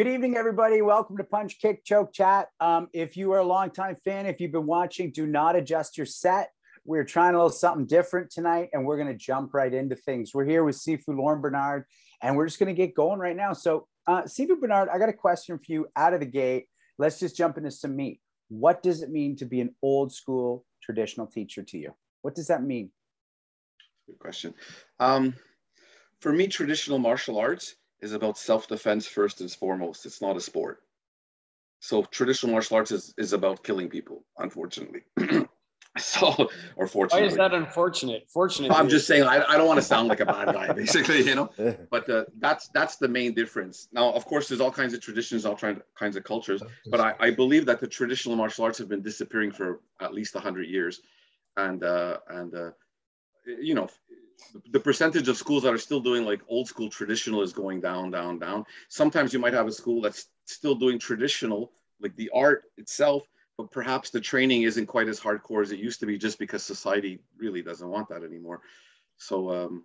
Good evening, everybody. Welcome to Punch Kick Choke Chat. Um, if you are a longtime fan, if you've been watching, do not adjust your set. We're trying a little something different tonight, and we're going to jump right into things. We're here with Sifu Lorne Bernard, and we're just going to get going right now. So, uh, Sifu Bernard, I got a question for you out of the gate. Let's just jump into some meat. What does it mean to be an old school traditional teacher to you? What does that mean? Good question. Um, for me, traditional martial arts is about self-defense first and foremost. It's not a sport. So traditional martial arts is, is about killing people, unfortunately. so, or fortunately. Why is that unfortunate? Fortunate. I'm just saying, I, I don't want to sound like a bad guy, basically, you know, but uh, that's, that's the main difference. Now, of course, there's all kinds of traditions, all kinds of cultures, but I, I believe that the traditional martial arts have been disappearing for at least hundred years. And, uh, and, uh, you know, the percentage of schools that are still doing like old school traditional is going down, down, down. Sometimes you might have a school that's still doing traditional, like the art itself, but perhaps the training isn't quite as hardcore as it used to be just because society really doesn't want that anymore. So, um,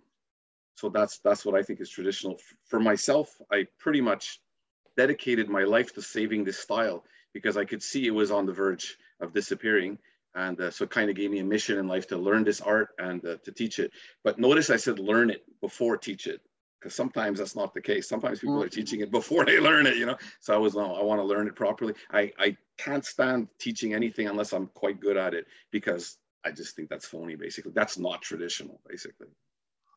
so that's, that's what I think is traditional. For myself, I pretty much dedicated my life to saving this style because I could see it was on the verge of disappearing and uh, so it kind of gave me a mission in life to learn this art and uh, to teach it. But notice I said learn it before teach it, because sometimes that's not the case. Sometimes people are teaching it before they learn it, you know. So I was no, I want to learn it properly. I I can't stand teaching anything unless I'm quite good at it because I just think that's phony. Basically, that's not traditional. Basically.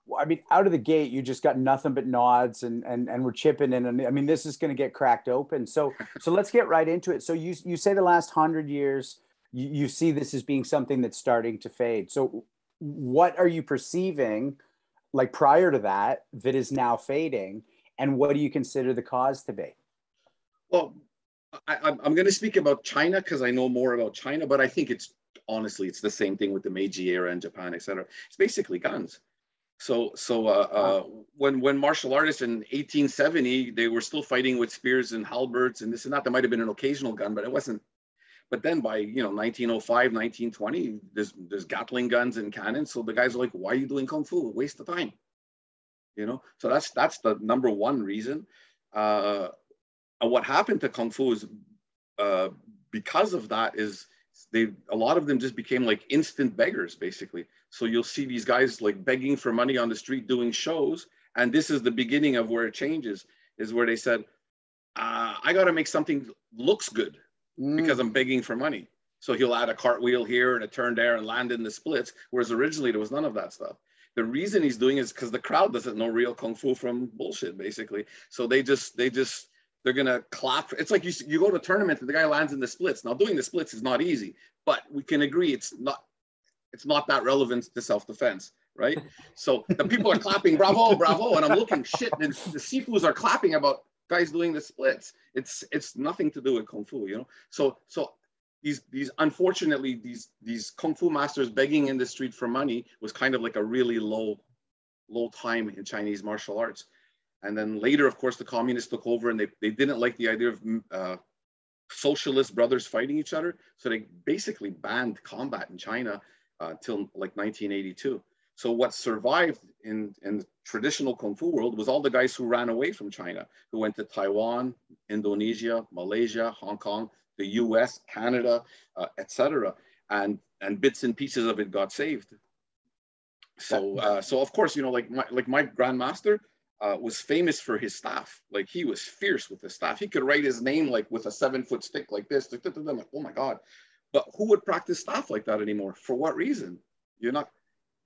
Well, I mean, out of the gate, you just got nothing but nods, and and and we're chipping in, and I mean, this is going to get cracked open. So so let's get right into it. So you you say the last hundred years you, you see this as being something that's starting to fade. So what are you perceiving like prior to that that is now fading? And what do you consider the cause to be? Well I, am going to speak about china because i know more about china but i think it's honestly it's the same thing with the meiji era in japan etc it's basically guns. So so uh, uh, when when martial artists in 1870 they were still fighting with spears and halberds and this and that. There might have been an occasional gun but it wasn't but then by you know 1905, 1920, there's there's Gatling guns and cannons. So the guys are like, why are you doing kung fu? Waste of time. You know, so that's that's the number one reason. Uh, and what happened to kung fu is uh, because of that is they a lot of them just became like instant beggars basically. So you'll see these guys like begging for money on the street doing shows, and this is the beginning of where it changes. Is where they said, uh, I got to make something looks good mm. because I'm begging for money. So he'll add a cartwheel here and a turn there and land in the splits, whereas originally there was none of that stuff. The reason he's doing is because the crowd doesn't know real kung fu from bullshit, basically. So they just they just they're gonna clap. It's like you you go to a tournament and the guy lands in the splits. Now doing the splits is not easy, but we can agree it's not it's not that relevant to self defense, right? So the people are clapping, bravo, bravo, and I'm looking shit. And the Sifus are clapping about guys doing the splits. It's it's nothing to do with kung fu, you know. So so these these unfortunately these these kung fu masters begging in the street for money was kind of like a really low low time in Chinese martial arts. And then later, of course, the communists took over and they, they didn't like the idea of uh, socialist brothers fighting each other. So they basically banned combat in China uh, till like 1982. So what survived in, in the traditional Kung Fu world was all the guys who ran away from China, who went to Taiwan, Indonesia, Malaysia, Hong Kong, the US, Canada, uh, etc. And, and bits and pieces of it got saved. So, uh, so of course, you know, like my, like my grandmaster uh, was famous for his staff. Like he was fierce with his staff. He could write his name like with a seven foot stick like this. Like, oh my God. But who would practice staff like that anymore? For what reason? You're not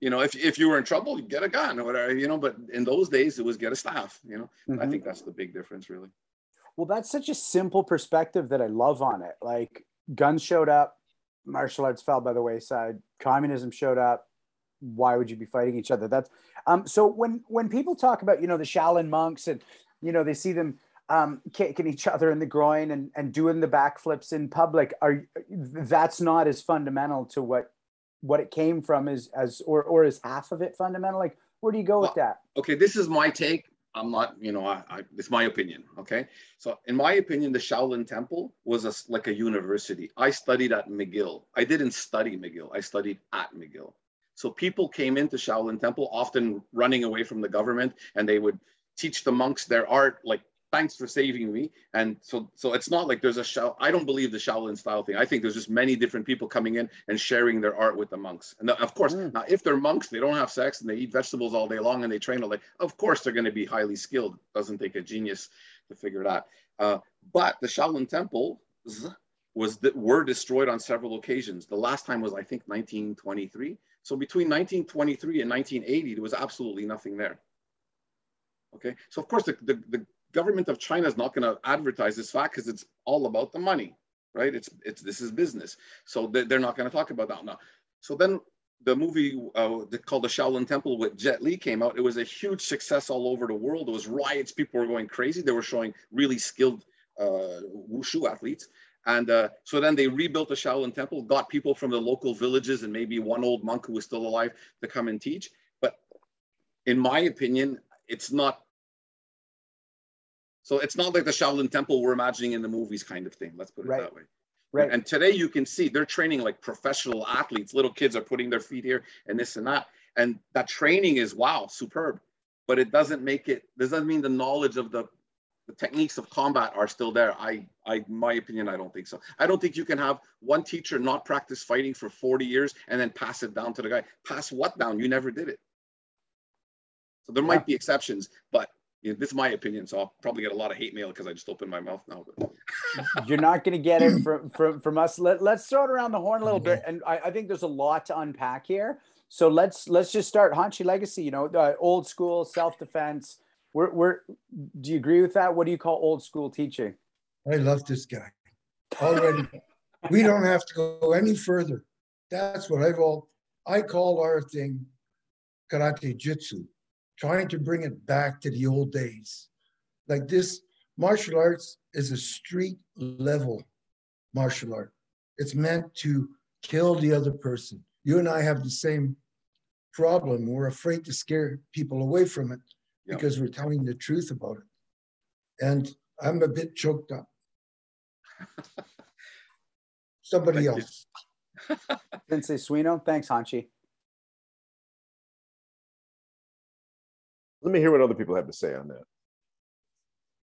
you know, if, if you were in trouble, get a gun or whatever, you know, but in those days it was get a staff, you know, mm-hmm. I think that's the big difference really. Well, that's such a simple perspective that I love on it. Like guns showed up, martial arts fell by the wayside, communism showed up. Why would you be fighting each other? That's um, so when when people talk about you know the Shaolin monks and you know they see them um, kicking each other in the groin and, and doing the backflips in public, are that's not as fundamental to what what it came from is as or or is half of it fundamental? Like where do you go well, with that? Okay, this is my take. I'm not, you know, I, I, it's my opinion. Okay, so in my opinion, the Shaolin Temple was a, like a university. I studied at McGill. I didn't study McGill. I studied at McGill. So people came into Shaolin Temple, often running away from the government, and they would teach the monks their art like thanks for saving me. And so, so it's not like there's a Shao. I don't believe the Shaolin style thing. I think there's just many different people coming in and sharing their art with the monks. And of course, mm. now if they're monks, they don't have sex and they eat vegetables all day long and they train all day. Of course, they're going to be highly skilled. Doesn't take a genius to figure it out. Uh, but the Shaolin temples was that were destroyed on several occasions. The last time was I think 1923. So between 1923 and 1980, there was absolutely nothing there. Okay, so of course the, the, the government of China is not going to advertise this fact because it's all about the money, right? It's it's this is business, so they're not going to talk about that now. So then the movie uh, called The Shaolin Temple with Jet Li came out. It was a huge success all over the world. It was riots. People were going crazy. They were showing really skilled uh, wushu athletes. And uh, so then they rebuilt the Shaolin Temple, got people from the local villages and maybe one old monk who was still alive to come and teach. But in my opinion, it's not so it's not like the Shaolin Temple we're imagining in the movies kind of thing. Let's put it right. that way. Right. And today you can see they're training like professional athletes. Little kids are putting their feet here and this and that. And that training is wow, superb. But it doesn't make it, doesn't mean the knowledge of the, the techniques of combat are still there. I, I, my opinion, I don't think so. I don't think you can have one teacher not practice fighting for 40 years and then pass it down to the guy. Pass what down? You never did it. So there might be exceptions, but you know, this is my opinion, so I'll probably get a lot of hate mail because I just opened my mouth now. But. You're not going to get it from, from, from us. Let, let's throw it around the horn a little bit. And I, I think there's a lot to unpack here. So let's let's just start Hanshi Legacy. You know, uh, old school self defense. We're, we're. Do you agree with that? What do you call old school teaching? I love this guy. Already, we don't have to go any further. That's what I've all. I call our thing karate jitsu trying to bring it back to the old days. Like this, martial arts is a street level martial art. It's meant to kill the other person. You and I have the same problem. We're afraid to scare people away from it yep. because we're telling the truth about it. And I'm a bit choked up. Somebody else. Sensei Suino, thanks, Hanshi. Let me hear what other people have to say on that.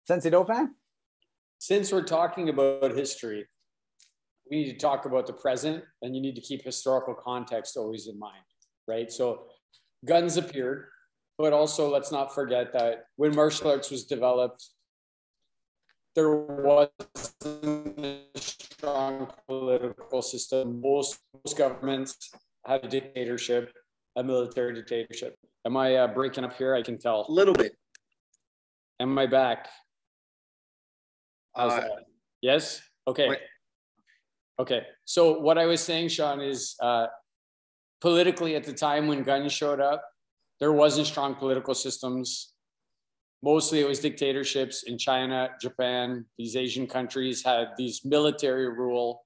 Sensei Dauphin? Since we're talking about history, we need to talk about the present and you need to keep historical context always in mind, right? So guns appeared, but also let's not forget that when martial arts was developed, there was a strong political system. Most, most governments had a dictatorship, a military dictatorship. Am I uh, breaking up here? I can tell. A little bit. Am I back? Uh, yes? Okay. Wait. Okay. So what I was saying, Sean, is uh, politically at the time when guns showed up, there wasn't strong political systems. Mostly it was dictatorships in China, Japan, these Asian countries had these military rule.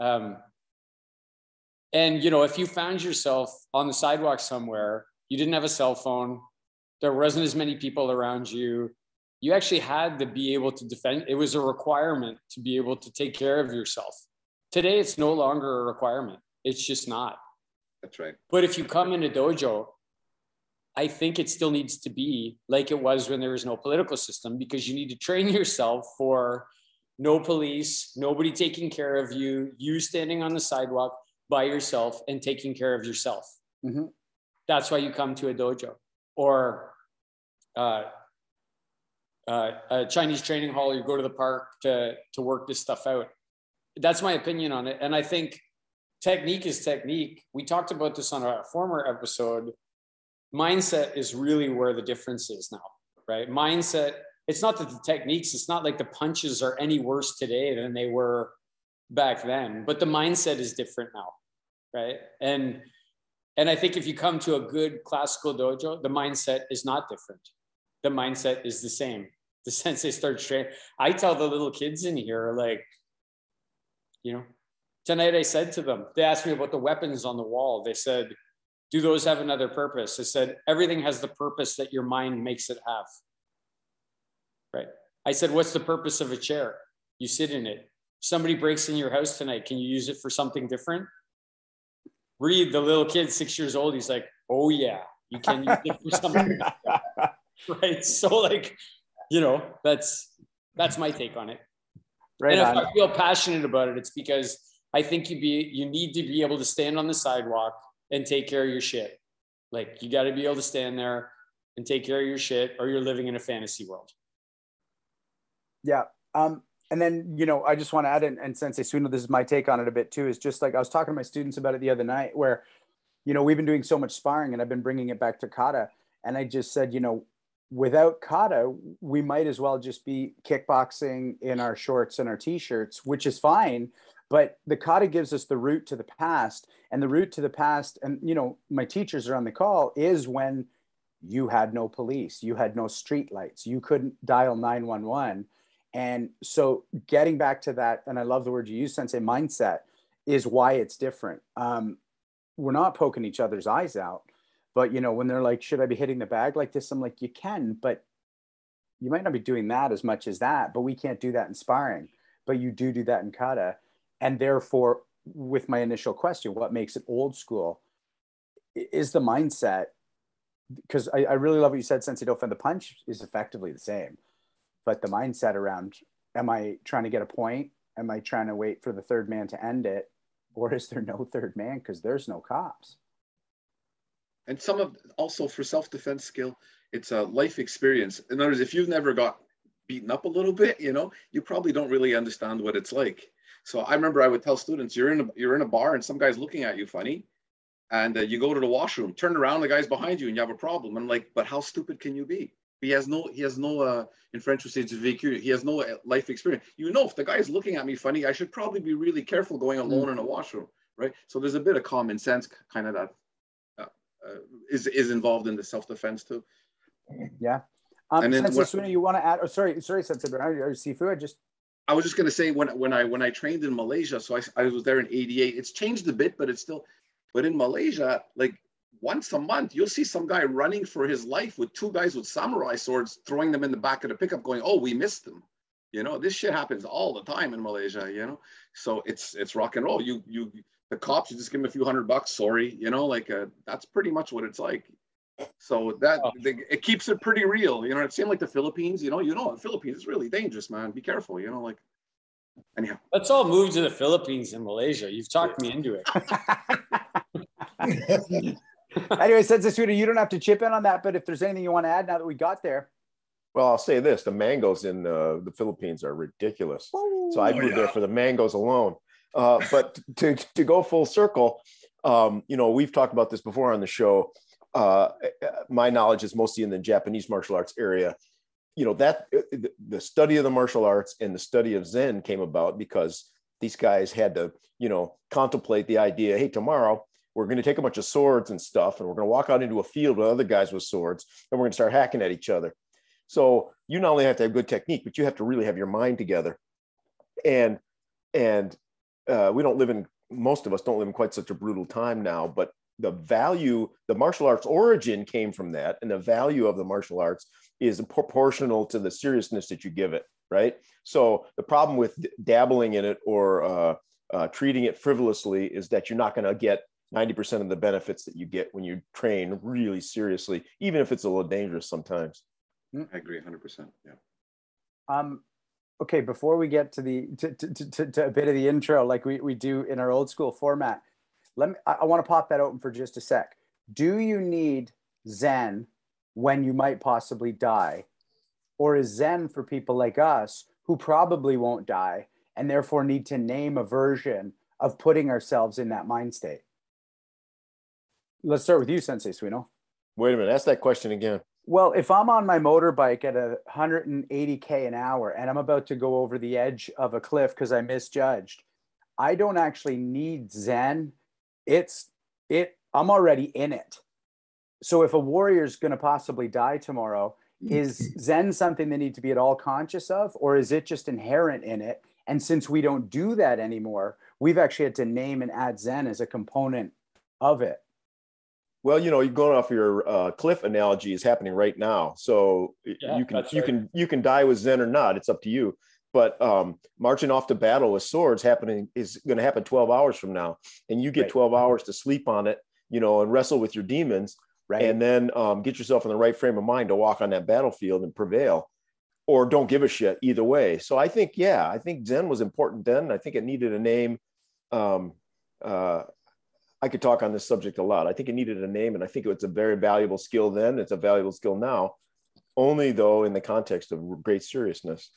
Um, and you know, if you found yourself on the sidewalk somewhere you didn't have a cell phone. There wasn't as many people around you. You actually had to be able to defend. It was a requirement to be able to take care of yourself. Today, it's no longer a requirement. It's just not. That's right. But if you come in a dojo, I think it still needs to be like it was when there was no political system because you need to train yourself for no police, nobody taking care of you, you standing on the sidewalk by yourself and taking care of yourself. Mm-hmm. That's why you come to a dojo or uh, uh, a Chinese training hall. You go to the park to to work this stuff out. That's my opinion on it, and I think technique is technique. We talked about this on a former episode. Mindset is really where the difference is now, right? Mindset. It's not that the techniques. It's not like the punches are any worse today than they were back then, but the mindset is different now, right? And and I think if you come to a good classical dojo, the mindset is not different. The mindset is the same. The sensei starts training. I tell the little kids in here, like, you know, tonight I said to them, they asked me about the weapons on the wall. They said, do those have another purpose? I said, everything has the purpose that your mind makes it have. Right. I said, what's the purpose of a chair? You sit in it. Somebody breaks in your house tonight. Can you use it for something different? Reed, the little kid, six years old, he's like, oh yeah, you can use it for something. right. So like, you know, that's that's my take on it. Right and if on. I feel passionate about it, it's because I think you be you need to be able to stand on the sidewalk and take care of your shit. Like you got to be able to stand there and take care of your shit, or you're living in a fantasy world. Yeah. Um, and then, you know, I just want to add in, and Sensei Suino, this is my take on it a bit too, is just like I was talking to my students about it the other night where, you know, we've been doing so much sparring and I've been bringing it back to kata. And I just said, you know, without kata, we might as well just be kickboxing in our shorts and our t-shirts, which is fine. But the kata gives us the route to the past, and the route to the past, and you know, my teachers are on the call, is when you had no police, you had no street lights, you couldn't dial 911. And so getting back to that, and I love the word you use, sensei mindset, is why it's different. Um, we're not poking each other's eyes out, but you know, when they're like, should I be hitting the bag like this? I'm like, you can, but you might not be doing that as much as that, but we can't do that in sparring. But you do do that in kata. And therefore, with my initial question, what makes it old school is the mindset. Because I, I really love what you said, Sensei Dauphin. The punch is effectively the same, but the mindset around am I trying to get a point? Am I trying to wait for the third man to end it? Or is there no third man because there's no cops? and some of also for self-defense skill it's a life experience in other words if you've never got beaten up a little bit you know you probably don't really understand what it's like so i remember i would tell students you're in a you're in a bar and some guy's looking at you funny and uh, you go to the washroom turn around the guy's behind you and you have a problem i'm like but how stupid can you be he has no he has no uh in french we say vécu he has no uh, life experience you know if the guy is looking at me funny i should probably be really careful going alone in a washroom right so there's a bit of common sense kind of that uh, is is involved in the self-defense too. Yeah. Um, And then Sensei what- you want to add? Oh, sorry, sorry, Sensei Bernard or Sifu. I just I was just going to say when when I when I trained in Malaysia, so I, I was there in '88. It's changed a bit, but it's still. But in Malaysia, like once a month, you'll see some guy running for his life with two guys with samurai swords, throwing them in the back of the pickup, going, "Oh, we missed them." You know, this shit happens all the time in Malaysia. You know, so it's it's rock and roll. You you the cops, you just give them a few hundred bucks. Sorry, you know, like uh, that's pretty much what it's like. So that Oh. the, it keeps it pretty real. You know, it seemed like the Philippines. You know, you know, the Philippines is really dangerous, man. Be careful. You know, like anyhow. Let's all move to the Philippines and Malaysia. You've talked me into it. anyway, Sensei Suino, you don't have to chip in on that, but if there's anything you want to add now that we got there. Well, I'll say this: the mangoes in uh, the Philippines are ridiculous. So I'd Oh, move there for the mangoes alone. Uh, but to to go full circle, um, you know, we've talked about this before on the show. Uh, my knowledge is mostly in the Japanese martial arts area. You know that uh, the study of the martial arts and the study of Zen came about because these guys had to, you know, contemplate the idea. Hey, tomorrow we're going to take a bunch of swords and stuff, and we're going to walk out into a field with other guys with swords, and we're going to start hacking at each other. So you not only have to have good technique, but you have to really have your mind together. And and uh, we don't live in most of us don't live in quite such a brutal time now, but the value, the martial arts origin came from that, and the value of the martial arts is proportional to the seriousness that you give it, right? So the problem with dabbling in it or uh, uh, treating it frivolously is that you're not going to get 90% of the benefits that you get when you train really seriously, even if it's a little dangerous sometimes. I agree 100%. Yeah. Um, okay, before we get to the to, to, to, to, to a bit of the intro, like we, we do in our old school format, let me I, I want to pop that open for just a sec. Do you need Zen when you might possibly die? Or is Zen for people like us who probably won't die and therefore need to name a version of putting ourselves in that mind state? Let's start with you, Sensei Suino. Wait a minute, ask that question again. Well, if I'm on my motorbike at a 180k an hour and I'm about to go over the edge of a cliff because I misjudged, I don't actually need Zen. It's it. I'm already in it. So if a warrior's going to possibly die tomorrow, is Zen something they need to be at all conscious of, or is it just inherent in it? And since we don't do that anymore, we've actually had to name and add Zen as a component of it. Well, you know, you're going off your uh, cliff analogy is happening right now. So Yeah, you can that's you right. can you can die with Zen or not. It's up to you. But um, marching off to battle with swords happening is going to happen 12 hours from now, and you get Right. 12 hours to sleep on it, you know, and wrestle with your demons, Right. and then um, get yourself in the right frame of mind to walk on that battlefield and prevail. or don't give a shit either way. So I think, yeah, I think Zen was important then. I think it needed a name. Um, uh, I could talk on this subject a lot. I think it needed a name, and I think it's a very valuable skill then. It's a valuable skill now, only though in the context of great seriousness.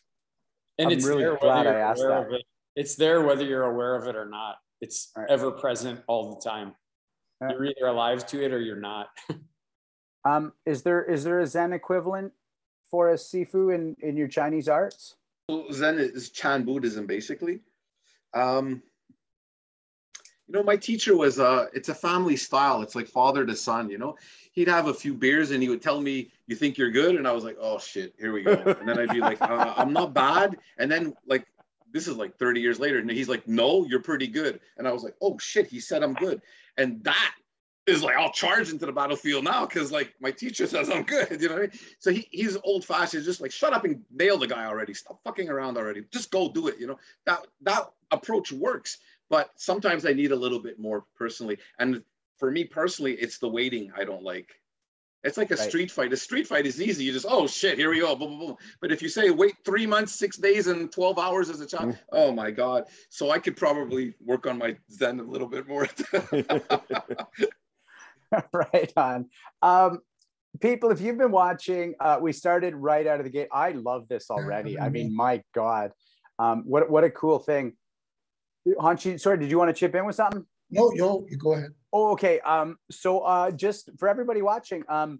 And I'm it's really there glad I asked that. it. It's there whether you're aware of it or not. It's Right. ever present all the time. Yeah. You're either alive to it or you're not. Um, is there is there a Zen equivalent for a sifu in in your Chinese arts? So Zen is Chan Buddhism, basically. Um, you know, my teacher was uh it's a family style. It's like father to son, you know. He'd have a few beers and he would tell me, You think you're good? And I was like, Oh shit, here we go. And then I'd be like, uh, I'm not bad. And then like this is like 30 years later, and he's like, No, you're pretty good. And I was like, Oh shit, he said I'm good. And that is like I'll charge into the battlefield now because like my teacher says I'm good. You know what I mean? So he, he's old fashioned, just like shut up and nail the guy already. Stop fucking around already. Just go do it. You know that that approach works, but sometimes I need a little bit more personally. And for me personally, it's the waiting I don't like. It's like a Right. street fight. A street fight is easy. You just oh shit, here we go, boom, boom, boom. But if you say wait three months, six days, and twelve hours as a child, Mm. oh my god. So I could probably work on my zen a little bit more. right on. Um, people, if you've been watching, uh, we started right out of the gate. I love this already. I mean, my God, um, what what a cool thing. Hanshi, sorry, did you want to chip in with something? No, yo, you go ahead. Oh, okay. Um, so uh, just for everybody watching, um,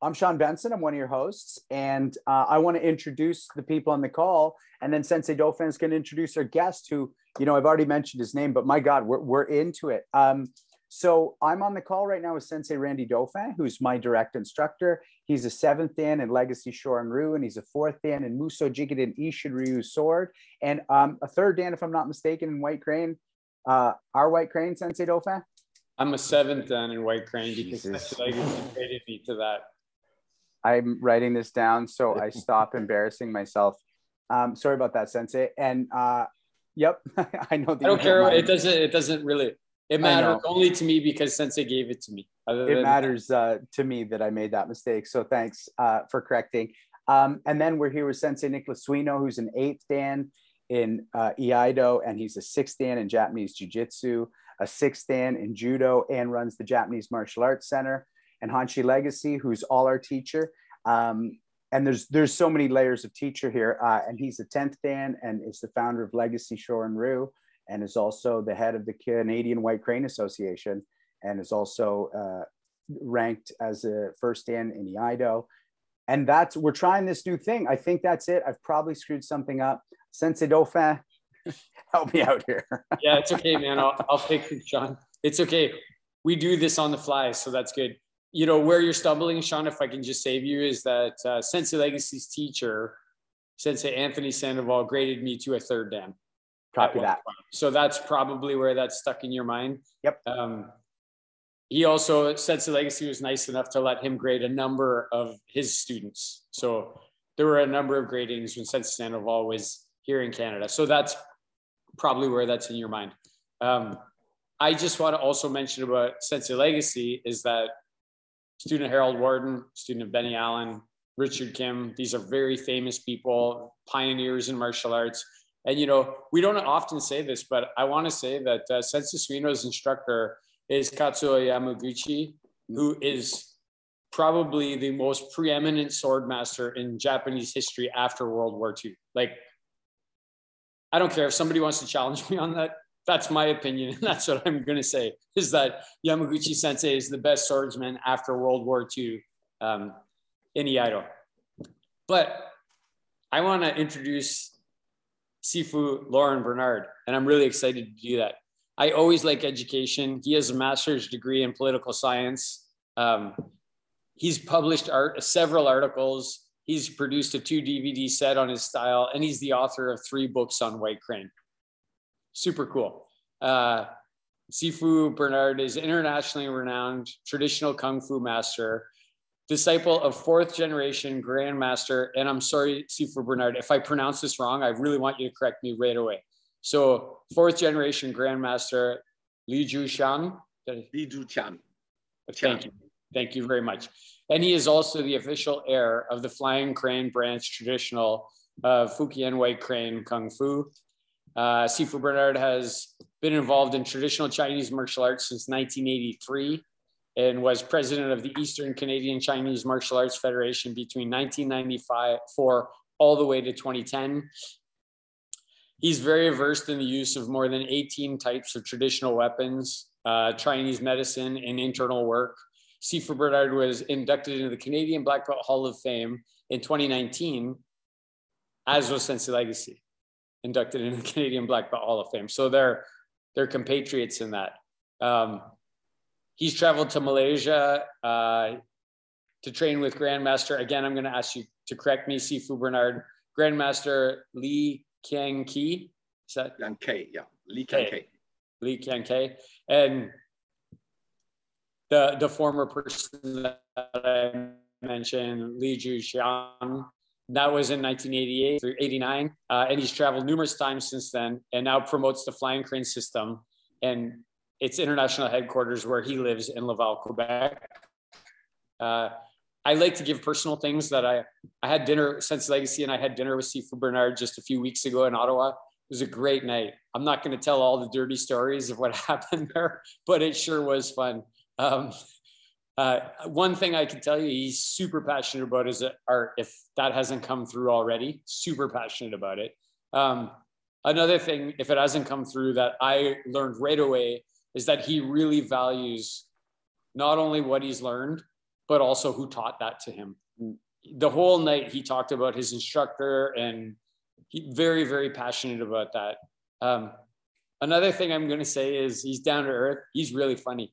I'm Sean Benson. I'm one of your hosts, and uh, I want to introduce the people on the call, and then Sensei Dauphin is going to introduce our guest, who you know I've already mentioned his name, but my God, we're we're into it. Um, so I'm on the call right now with Sensei Randy Dauphin, who's my direct instructor. He's a seventh dan in Legacy Shorin Ryu, and he's a fourth dan in Muso Jikiden Eishin Ryu Sword, and um, a third dan, if I'm not mistaken, in White Crane. Uh, our White Crane, Sensei Dauphin. I'm a seventh dan in White Crane because Jesus. like traded me to that. I'm writing this down so I stop embarrassing myself. Um, sorry about that, Sensei. And uh, yep, I know. That I don't care. mind. It doesn't. It doesn't really. It matters only to me because Sensei gave it to me. Other It matters uh, to me that I made that mistake. So thanks uh, for correcting. Um, and then we're here with Sensei Nicklaus Suino, who's an eighth Dan in uh, Iaido, and he's a sixth Dan in Japanese Jiu Jitsu, a sixth Dan in Judo, and runs the Japanese Martial Arts Center. And Hanshi Legacy, who's all our teacher. Um, and there's there's so many layers of teacher here. Uh, and he's a tenth Dan and is the founder of Legacy Shorin Ryu, and is also the head of the Canadian White Crane Association, and is also uh, ranked as a first Dan in Iaido. And that's we're trying this new thing. I think that's it. I've probably screwed something up. Sensei Dauphin, help me out here. yeah, it's okay, man. I'll, I'll fix it, Sean. It's okay. We do this on the fly, so that's good. You know, where you're stumbling, Sean, if I can just save you, is that uh, Sensei Legacy's teacher, Sensei Anthony Sandoval, graded me to a third Dan. Copy that. So that's probably where that's stuck in your mind. Yep. Um, he also, Sensei Legacy was nice enough to let him grade a number of his students. So there were a number of gradings when Sensei Sandoval was here in Canada. So that's probably where that's in your mind. Um, I just want to also mention about Sensei Legacy is that student Harold Warden, student of Benny Allen, Richard Kim, these are very famous people, pioneers in martial arts. And, you know, we don't often say this, but I want to say that uh, Sensei Suino's instructor is Katsuo Yamaguchi, who is probably the most preeminent sword master in Japanese history after World War II. Like, I don't care if somebody wants to challenge me on that. That's my opinion. And that's what I'm going to say is that Yamaguchi sensei is the best swordsman after World War II um, in Iaido. But I want to introduce Sifu Lorne Bernard, and I'm really excited to do that. I always like education. He has a master's degree in political science. Um, he's published art, several articles. He's produced a two DVD set on his style, and he's the author of three books on White Crane. Super cool. Uh, Sifu Bernard is internationally renowned traditional kung fu master, disciple of fourth generation grandmaster. And I'm sorry, Sifu Bernard, if I pronounce this wrong, I really want you to correct me right away. So, fourth generation grandmaster Li Ju. Li Ju Chan. Thank you. Thank you very much. And he is also the official heir of the Flying Crane branch traditional of Fukien White Crane Kung Fu. Uh, Sifu Bernard has been involved in traditional Chinese martial arts since 1983 and was president of the Eastern Canadian Chinese Martial Arts Federation between 1995 all the way to 2010. He's very versed in the use of more than 18 types of traditional weapons, uh, Chinese medicine, and internal work. Sifu Bernard was inducted into the Canadian Black Belt Hall of Fame in 2019, as was Sensei Legacy, inducted into the Canadian Black Belt Hall of Fame. So they're they're compatriots in that. Um, he's traveled to Malaysia uh, to train with Grandmaster. Again, I'm going to ask you to correct me, Sifu Bernard. Grandmaster Lee Kiang Ki. Is that? Liang K, yeah. Lee Kiang K. Lee Kiang K. And the, the former person that I mentioned, Li Ju Xiang, that was in 1988 through 89. Uh, and he's traveled numerous times since then and now promotes the flying crane system and its international headquarters where he lives in Laval, Quebec. Uh, I like to give personal things that I, I had dinner since Legacy and I had dinner with Sifu Bernard just a few weeks ago in Ottawa. It was a great night. I'm not going to tell all the dirty stories of what happened there, but it sure was fun. Um, uh, one thing I can tell you, he's super passionate about is art. If that hasn't come through already, super passionate about it. Um, another thing, if it hasn't come through, that I learned right away is that he really values not only what he's learned, but also who taught that to him. The whole night he talked about his instructor and he very, very passionate about that. Um, another thing I'm going to say is he's down to earth. He's really funny.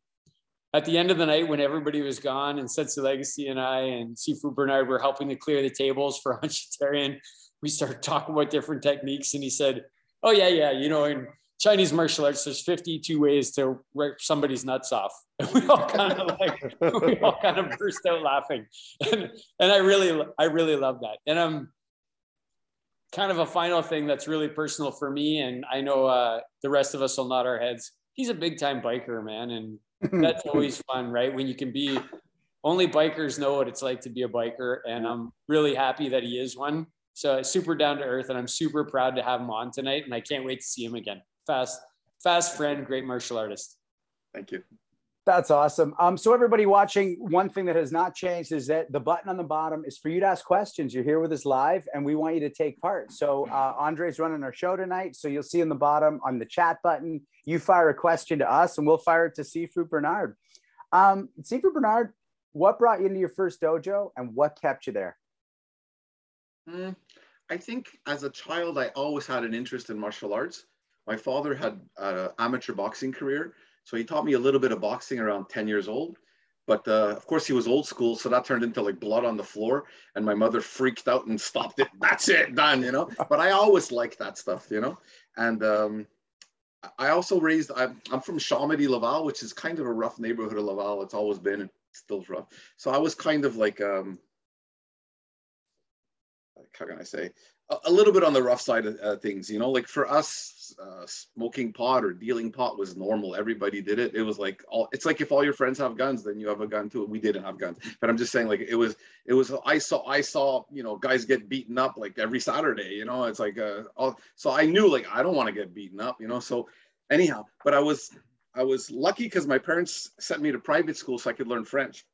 At the end of the night, when everybody was gone, and Sensei Legacy and I and Sifu Bernard were helping to clear the tables for Hunchitarian, we started talking about different techniques. And he said, Oh, yeah, yeah, you know, in Chinese martial arts, there's 52 ways to rip somebody's nuts off. And we all kind of like, we all kind of burst out laughing. And, and I really, I really love that. And I'm um, kind of a final thing that's really personal for me. And I know uh, the rest of us will nod our heads. He's a big time biker, man. And that's always fun, right? When you can be, only bikers know what it's like to be a biker. And I'm really happy that he is one. So super down to earth. And I'm super proud to have him on tonight. And I can't wait to see him again fast, fast friend, great martial artist. Thank you. That's awesome. Um, so everybody watching, one thing that has not changed is that the button on the bottom is for you to ask questions. You're here with us live, and we want you to take part. So uh, Andre's running our show tonight, so you'll see in the bottom on the chat button, you fire a question to us, and we'll fire it to Sifu Bernard. Um, Sifu Bernard, what brought you into your first dojo, and what kept you there? Mm, I think as a child, I always had an interest in martial arts. My father had an amateur boxing career, so he taught me a little bit of boxing around 10 years old. But uh, of course, he was old school, so that turned into like blood on the floor, and my mother freaked out and stopped it. That's it, done, you know. But I always liked that stuff, you know. And um, I also raised. I'm, I'm from Chomedey, Laval, which is kind of a rough neighborhood of Laval. It's always been, and still rough. So I was kind of like um, how can I say, a, a little bit on the rough side of uh, things, you know, like for us, uh, smoking pot or dealing pot was normal. Everybody did it. It was like all, it's like if all your friends have guns, then you have a gun too. We didn't have guns, but I'm just saying like it was, it was, I saw, I saw, you know, guys get beaten up like every Saturday, you know, it's like, uh, all, so I knew like, I don't want to get beaten up, you know? So anyhow, but I was, I was lucky because my parents sent me to private school so I could learn French.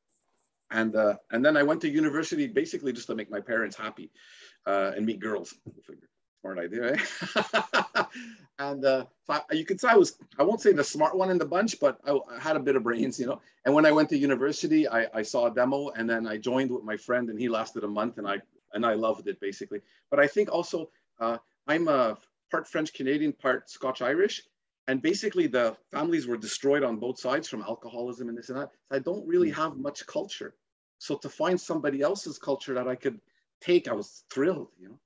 And, uh, and then I went to university basically just to make my parents happy uh, and meet girls. Smart idea, eh? and uh, so I, you could say I was, I won't say the smart one in the bunch, but I, I had a bit of brains, you know. And when I went to university, I, I saw a demo and then I joined with my friend and he lasted a month and I, and I loved it basically. But I think also uh, I'm a part French Canadian, part Scotch Irish. And basically the families were destroyed on both sides from alcoholism and this and that. So I don't really hmm. have much culture. So to find somebody else's culture that I could take, I was thrilled, you know.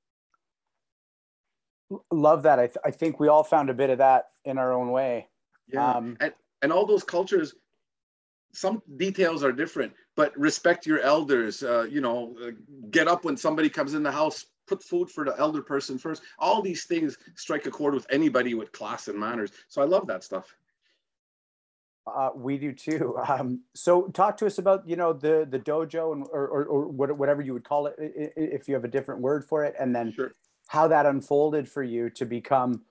Love that. I, th- I think we all found a bit of that in our own way. Yeah. Um, and, and all those cultures, some details are different, but respect your elders, uh, you know, uh, get up when somebody comes in the house, put food for the elder person first. All these things strike a chord with anybody with class and manners. So I love that stuff. Uh, we do too. Um, so talk to us about, you know, the, the dojo and, or, or, or whatever you would call it, if you have a different word for it, and then Sure. How that unfolded for you to become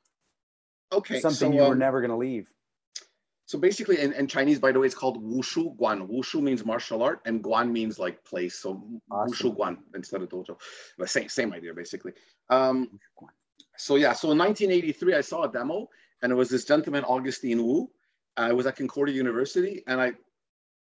Okay. something so, you were um, never going to leave. So basically, in, in Chinese, by the way, it's called wushu guan. Wushu means martial art, and guan means like place. So Awesome. wushu guan instead of dojo, but same same idea basically. Um, so yeah, so in 1983, I saw a demo, and it was this gentleman Augustine Wu. I was at Concordia University, and I,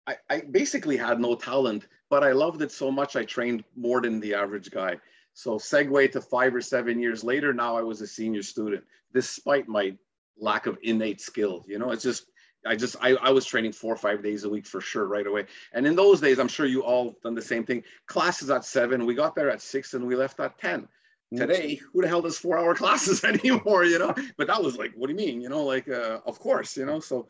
I, I basically had no talent, but I loved it so much I trained more than the average guy. So segue to five or seven years later, now I was a senior student, despite my lack of innate skill. You know, it's just I just I, I was training four or five days a week for sure right away. And in those days, I'm sure you all done the same thing. Classes at seven, we got there at six, and we left at ten. Today, who the hell does four hour classes anymore? You know, but that was like, what do you mean? You know, like uh, of course, you know. So,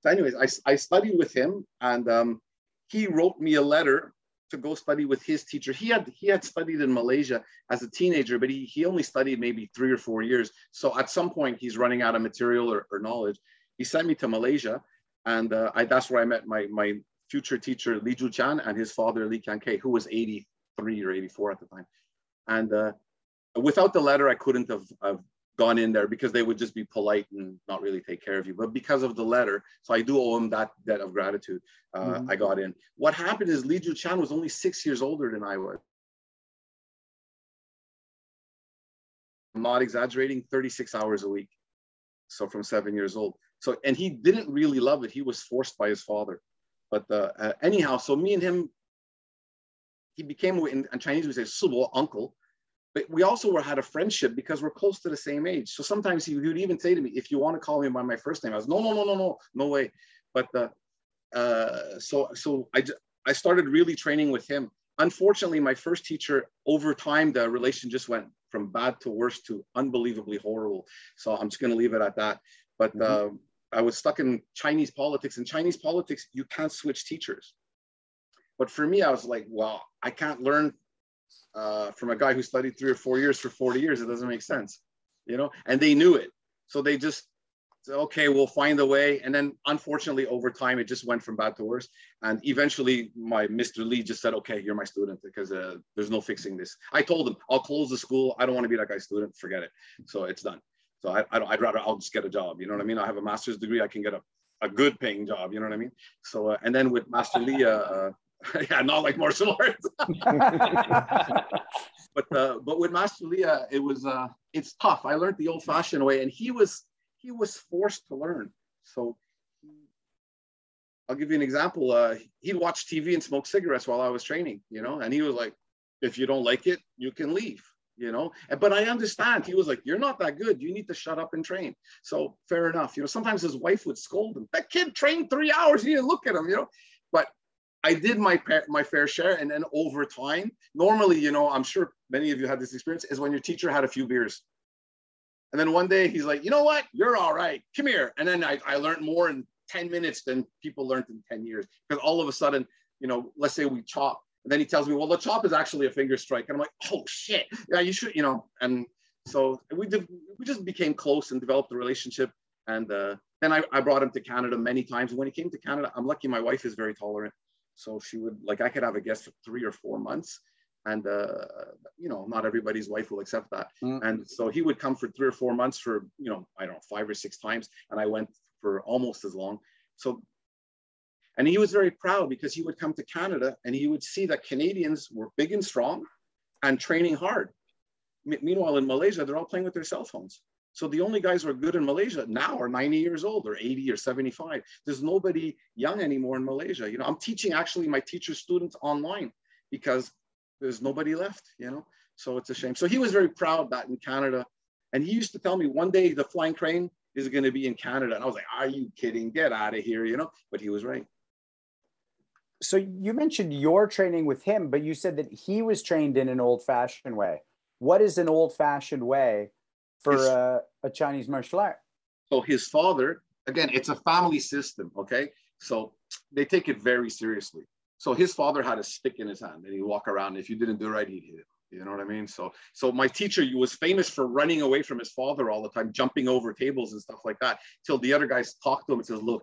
so anyways, I I studied with him, and um, he wrote me a letter to go study with his teacher. He had he had studied in Malaysia as a teenager, but he he only studied maybe three or four years. So at some point, he's running out of material or, or knowledge. He sent me to Malaysia, and uh, I, that's where I met my my future teacher Li Ju Chan and his father Li Kan Kei, who was 83 or 84 at the time. And uh, without the letter, I couldn't have, have gone in there because they would just be polite and not really take care of you. But because of the letter, so I do owe him that debt of gratitude. Uh, Mhm. I got in. What happened is Li Ju Chan was only six years older than I was. I'm not exaggerating, 36 hours a week. So from seven years old. So, and he didn't really love it. He was forced by his father. But uh, uh, anyhow, so me and him, he became, in, in Chinese we say, 是我 uncle. But we also were, had a friendship because we're close to the same age. So sometimes he would even say to me, if you want to call me by my first name, I was, no, no, no, no, no, no way. But uh, uh, so, so I, I started really training with him. Unfortunately, my first teacher, over time, the relation just went from bad to worse to unbelievably horrible. So I'm just going to leave it at that. But uh, I was stuck in Chinese politics. In Chinese politics, you can't switch teachers. But for me, I was like, well, I can't learn uh, from a guy who studied three or four years for 40 years. It doesn't make sense, you know? And they knew it. So they just said, okay, we'll find a way. And then unfortunately, over time, it just went from bad to worse. And eventually, my Mr. Lee just said, okay, you're my student because uh, there's no fixing this. I told him, I'll close the school. I don't want to be that guy's student. Forget it. So it's done. So I, I I'd rather, I'll just get a job. You know what I mean? I have a master's degree. I can get a, a good paying job. You know what I mean? So, uh, and then with Master Lee, uh, uh, yeah, not like martial arts. but uh, but with Master Leah, it was uh, it's tough. I learned the old-fashioned way, and he was he was forced to learn. So I'll give you an example. Uh, he'd watch TV and smoke cigarettes while I was training, you know, and he was like, "If you don't like it, you can leave." You know, And- but I understand. He was like, "You're not that good. You need to shut up and train." So fair enough. You know, sometimes his wife would scold him. That kid trained three hours. He didn't look at him. You know, I did my my fair share, and then over time, normally, you know, I'm sure many of you had this experience, is when your teacher had a few beers, and then one day he's like, you know what, you're all right, come here, and then I, I learned more in ten minutes than people learned in ten years, because all of a sudden, you know, let's say we chop, and then he tells me, well, the chop is actually a finger strike, and I'm like, oh shit, yeah, you should, you know, and so we did, we just became close and developed a relationship, and uh, then I, I brought him to Canada many times. And when he came to Canada, I'm lucky my wife is very tolerant. So she would like I could have a guest for three or four months, and uh, you know not everybody's wife will accept that. Mm. And so he would come for three or four months for you know I don't know five or six times, and I went for almost as long. So, and he was very proud because he would come to Canada and he would see that Canadians were big and strong, and training hard. Me- meanwhile, in Malaysia, they're all playing with their cell phones. So the only guys who are good in Malaysia now are 90 years old or 80 or 75. There's nobody young anymore in Malaysia. You know, I'm teaching actually my teacher students online because there's nobody left, you know. So it's a shame. So he was very proud that in Canada. And he used to tell me one day the flying crane is going to be in Canada. And I was like, are you kidding? Get out of here, you know? But he was right. so you mentioned your training with him, but you said that he was trained in an old-fashioned way. What is an old-fashioned way for a, uh, a Chinese martial art? So his father, again, it's a family system, okay? So they take it very seriously. So his father had a stick in his hand and he'd walk around. If you didn't do right, he'd hit it. You know what I mean? So so my teacher was famous for running away from his father all the time, jumping over tables and stuff like that, till the other guys talked to him and says, look,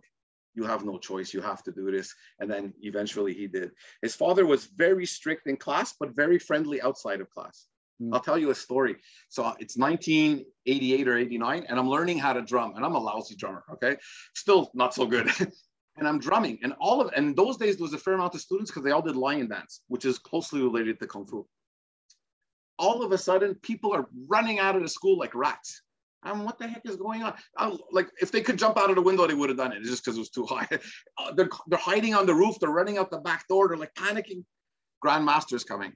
you have no choice. You have to do this. And then eventually he did. His father was very strict in class, but very friendly outside of class. I'll tell you a story. So it's 1988 or 89, and I'm learning how to drum, and I'm a lousy drummer. Okay, still not so good. and I'm drumming, and all of and those days there was a fair amount of students because they all did lion dance, which is closely related to kung fu. All of a sudden, people are running out of the school like rats. And what the heck is going on? I'm, like, if they could jump out of the window, they would have done it It's just because it was too high. Uh, they're, they're hiding on the roof. They're running out the back door. They're like panicking. Grandmaster's coming.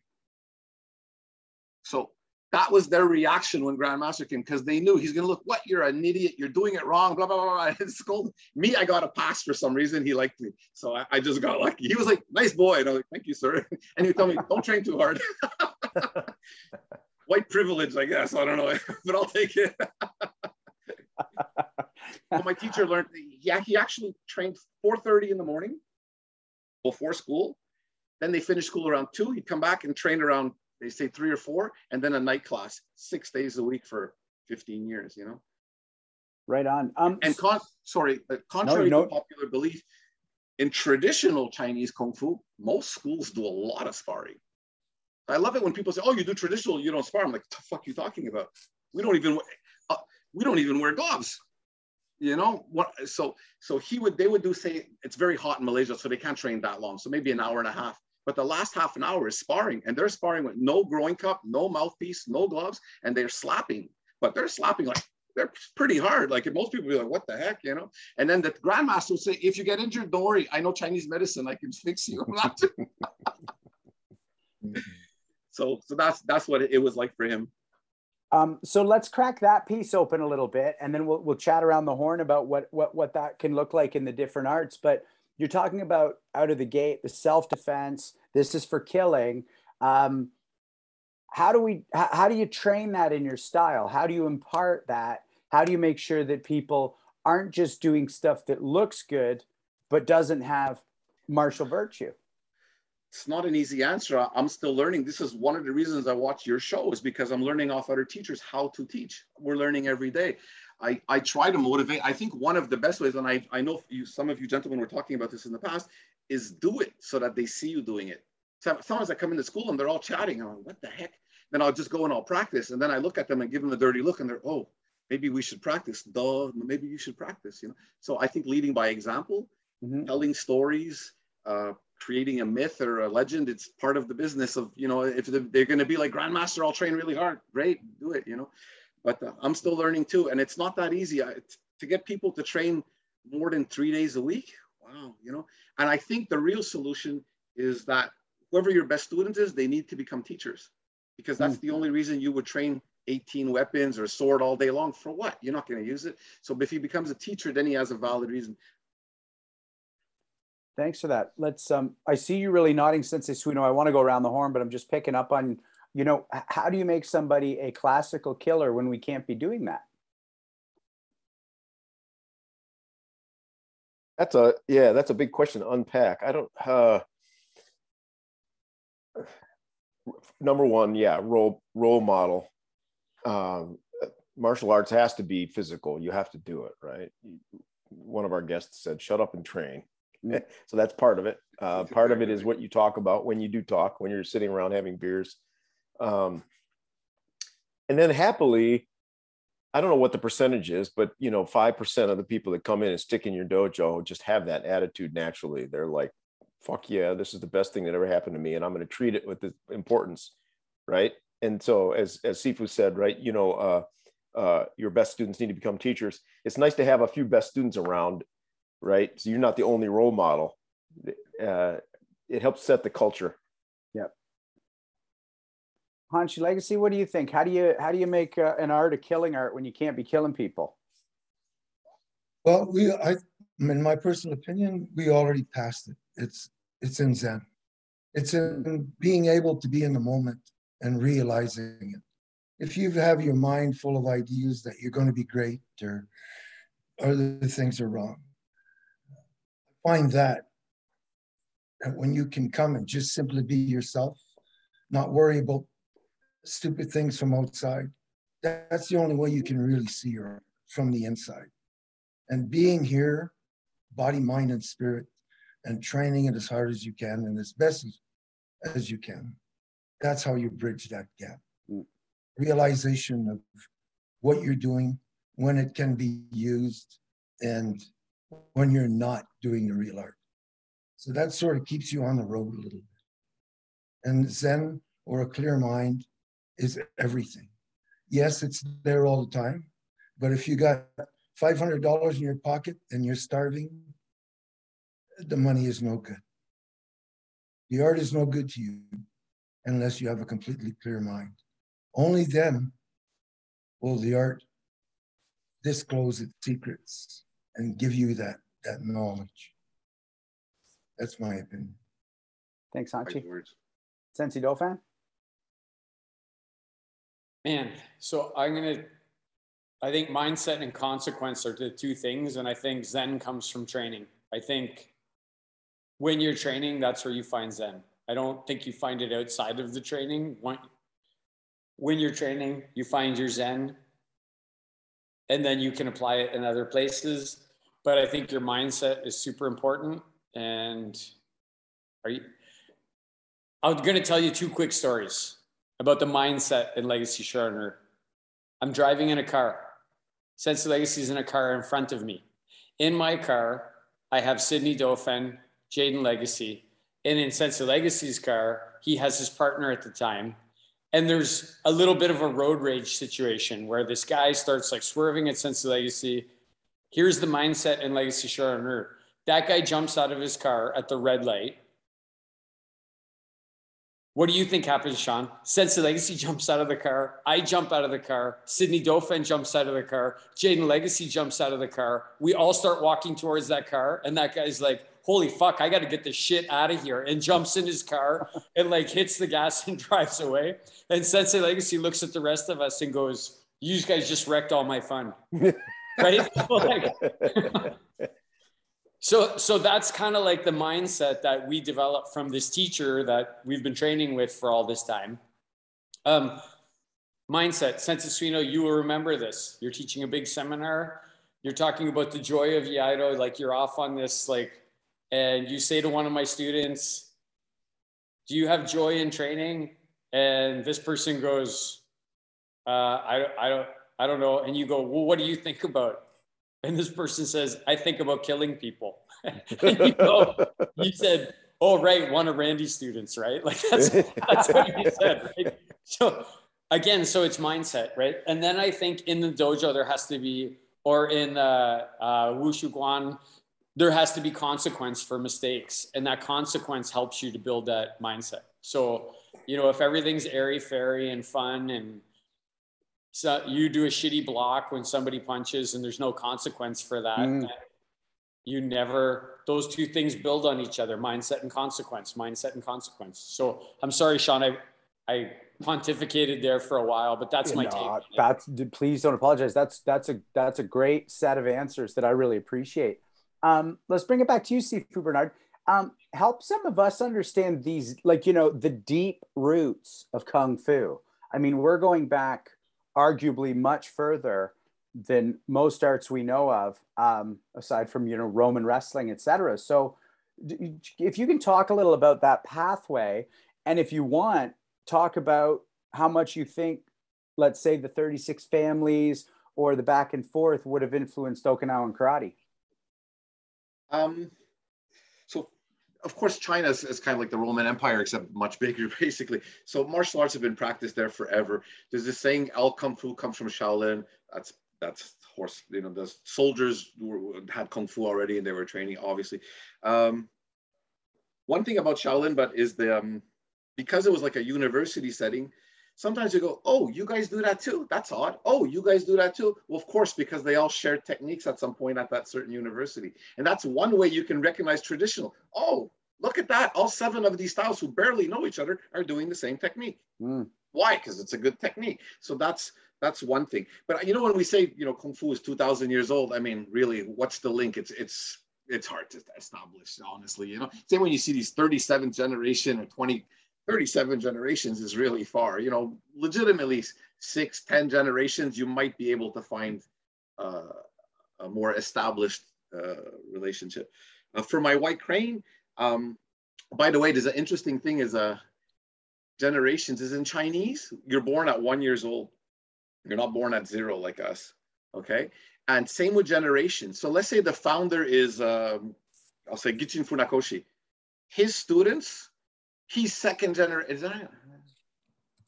So that was their reaction when Grandmaster came because they knew he's going to look, what? You're an idiot. You're doing it wrong. Blah, blah, blah, blah. And scold me. I got a pass for some reason. He liked me. So I, I just got lucky. He was like, nice boy. And I was like, thank you, sir. And he told me, don't train too hard. White privilege, I guess. I don't know, but I'll take it. well, my teacher learned, yeah, he actually trained 4.30 in the morning before school. Then they finished school around two. He'd come back and train around they say three or four, and then a night class six days a week for 15 years, you know? Right on. Um, and con- sorry, contrary no, no. to popular belief, in traditional Chinese Kung Fu, most schools do a lot of sparring. I love it when people say, "Oh, you do traditional, you don't spar." I'm like, "The fuck you talking about? We don't even uh, we don't even wear gloves." You know what? So so he would they would do say it's very hot in Malaysia, so they can't train that long. So maybe an hour and a half. But the last half an hour is sparring, and they're sparring with no groin cup, no mouthpiece, no gloves, and they're slapping. But they're slapping like they're pretty hard. Like most people be like, "What the heck," you know? And then the grandmaster will say, "If you get injured, don't worry. I know Chinese medicine. I can fix you." so, so that's that's what it was like for him. Um, so let's crack that piece open a little bit, and then we'll we'll chat around the horn about what what what that can look like in the different arts. But you're talking about out of the gate the self-defense. This is for killing. Um, how do we how, how do you train that in your style? How do you impart that? How do you make sure that people aren't just doing stuff that looks good but doesn't have martial virtue? It's not an easy answer. I'm still learning. This is one of the reasons i watch your show is because i'm learning off other teachers how to teach. We're learning every day I, I try to motivate. I think one of the best ways, and I, I know you, some of you gentlemen were talking about this in the past, is do it so that they see you doing it. So sometimes I come into school and they're all chatting. I'm like, what the heck? Then I'll just go and I'll practice. And then I look at them and give them a dirty look and they're, oh, maybe we should practice. Duh, maybe you should practice, you know? So I think leading by example, mm-hmm. telling stories, uh, creating a myth or a legend, it's part of the business of, you know, if they're, they're going to be like grandmaster, I'll train really hard. Great, do it, you know? But uh, I'm still learning too. And it's not that easy I, to get people to train more than three days a week. Wow, you know. And I think the real solution is that whoever your best student is, they need to become teachers because that's the only reason you would train 18 weapons or a sword all day long for what? You're not going to use it. So if he becomes a teacher, then he has a valid reason. Thanks for that. Let's. Um, I see you really nodding, Sensei Suino. I want to go around the horn, but I'm just picking up on you know, how do you make somebody a classical killer when we can't be doing that? That's a yeah, that's a big question to unpack. I don't uh number one, yeah, role role model. Um martial arts has to be physical. You have to do it, right? One of our guests said, shut up and train. so that's part of it. Uh, part of it is what you talk about when you do talk, when you're sitting around having beers. Um, and then happily, I don't know what the percentage is, but you know, five percent of the people that come in and stick in your dojo just have that attitude naturally. They're like, "Fuck yeah, this is the best thing that ever happened to me, and I'm going to treat it with the importance." Right. And so, as as Sifu said, right, you know, uh, uh, your best students need to become teachers. It's nice to have a few best students around, right? So you're not the only role model. Uh, it helps set the culture Hanshi Legacy, what do you think? How do you how do you make uh, an art a killing art when you can't be killing people? Well, we I in my personal opinion, we already passed it. It's it's in Zen. It's in being able to be in the moment and realizing it. If you have your mind full of ideas that you're going to be great or other things are wrong, find that that when you can come and just simply be yourself, not worry about stupid things from outside. That's the only way you can really see her from the inside. And being here, body, mind, and spirit, and training it as hard as you can and as best as, you can. That's how you bridge that gap. Mm. Realization of what you're doing, when it can be used, and when you're not doing the real art. So that sort of keeps you on the road a little bit. And Zen or a clear mind is everything. Yes, it's there all the time, but if you got $500 in your pocket and you're starving, the money is no good. The art is no good to you unless you have a completely clear mind. Only then will the art disclose its secrets and give you that, that knowledge. That's my opinion. Thanks, Hanshi. Right words. Man, so I'm gonna. I think mindset and consequence are the two things, and I think Zen comes from training. I think when you're training, that's where you find Zen. I don't think you find it outside of the training. When, when you're training, you find your Zen, and then you can apply it in other places. But I think your mindset is super important. And are you? I'm going to tell you two quick stories about the mindset in Legacy Chardonnay. I'm driving in a car. Sensei Legacy is in a car in front of me. In my car, I have Sydney Dauphin, Jaden Legacy. And in Sensei Legacy's car, he has his partner at the time. And there's a little bit of a road rage situation where this guy starts like swerving at Sensei Legacy. Here's the mindset in Legacy Chardonnay. That guy jumps out of his car at the red light what do you think happens, Sean? Sensei Legacy jumps out of the car. I jump out of the car. Sydney Dauphin jumps out of the car. Jaden Legacy jumps out of the car. We all start walking towards that car. And that guy's like, holy fuck, I got to get this shit out of here. And jumps in his car and like hits the gas and drives away. And Sensei Legacy looks at the rest of us and goes, you guys just wrecked all my fun. right? like, so so that's kind of like the mindset that we developed from this teacher that we've been training with for all this time. Um, mindset Sensei Suino you will remember this. You're teaching a big seminar. You're talking about the joy of iaido like you're off on this like and you say to one of my students do you have joy in training? And this person goes uh, I, I don't i don't know. And you go well what do you think about and this person says, I think about killing people. you, you said, oh, right, one of Randy's students, right? Like that's, that's what you said, right? So again, so it's mindset, right? And then I think in the dojo, there has to be, or in uh, uh, Wushu Guan, there has to be consequence for mistakes. And that consequence helps you to build that mindset. So, you know, if everything's airy fairy and fun and so you do a shitty block when somebody punches and there's no consequence for that. Mm. You never, those two things build on each other mindset and consequence, mindset and consequence. So I'm sorry, Sean, I, I pontificated there for a while, but that's my no, take. That's, please don't apologize. That's, that's a, that's a great set of answers that I really appreciate. Um, let's bring it back to you, Sifu Bernard. Um, help some of us understand these, like, you know, the deep roots of Kung Fu. I mean, we're going back arguably much further than most arts we know of, um, aside from you know Roman wrestling, etc. So, if you can talk a little about that pathway, and if you want, talk about how much you think, let's say, the 36 families or the back and forth would have influenced Okinawan karate. Um, of course, China is, is, kind of like the Roman Empire, except much bigger, basically. So martial arts have been practiced there forever. There's this saying, "All kung fu comes from Shaolin." That's that's horse. You know, the soldiers were, had kung fu already, and they were training, obviously. Um, one thing about Shaolin, but is the um, because it was like a university setting. Sometimes you go, oh, you guys do that too. That's odd. Oh, you guys do that too. Well, of course, because they all share techniques at some point at that certain university. And that's one way you can recognize traditional. Oh, look at that. All seven of these styles who barely know each other are doing the same technique. Mm. Why? Because it's a good technique. So that's that's one thing. But you know, when we say you know kung fu is two thousand years old, I mean, really, what's the link? It's it's it's hard to establish, honestly. You know, same when you see these 37th generation or 20 37 generations is really far. You know, legitimately six, ten generations, you might be able to find uh, a more established uh, relationship. Uh, for my white crane, um, by the way, there's an interesting thing is uh, generations is in Chinese. You're born at one years old. You're not born at zero like us. Okay. And same with generations. So let's say the founder is, um, I'll say Gichin Funakoshi. His students, he's second generation.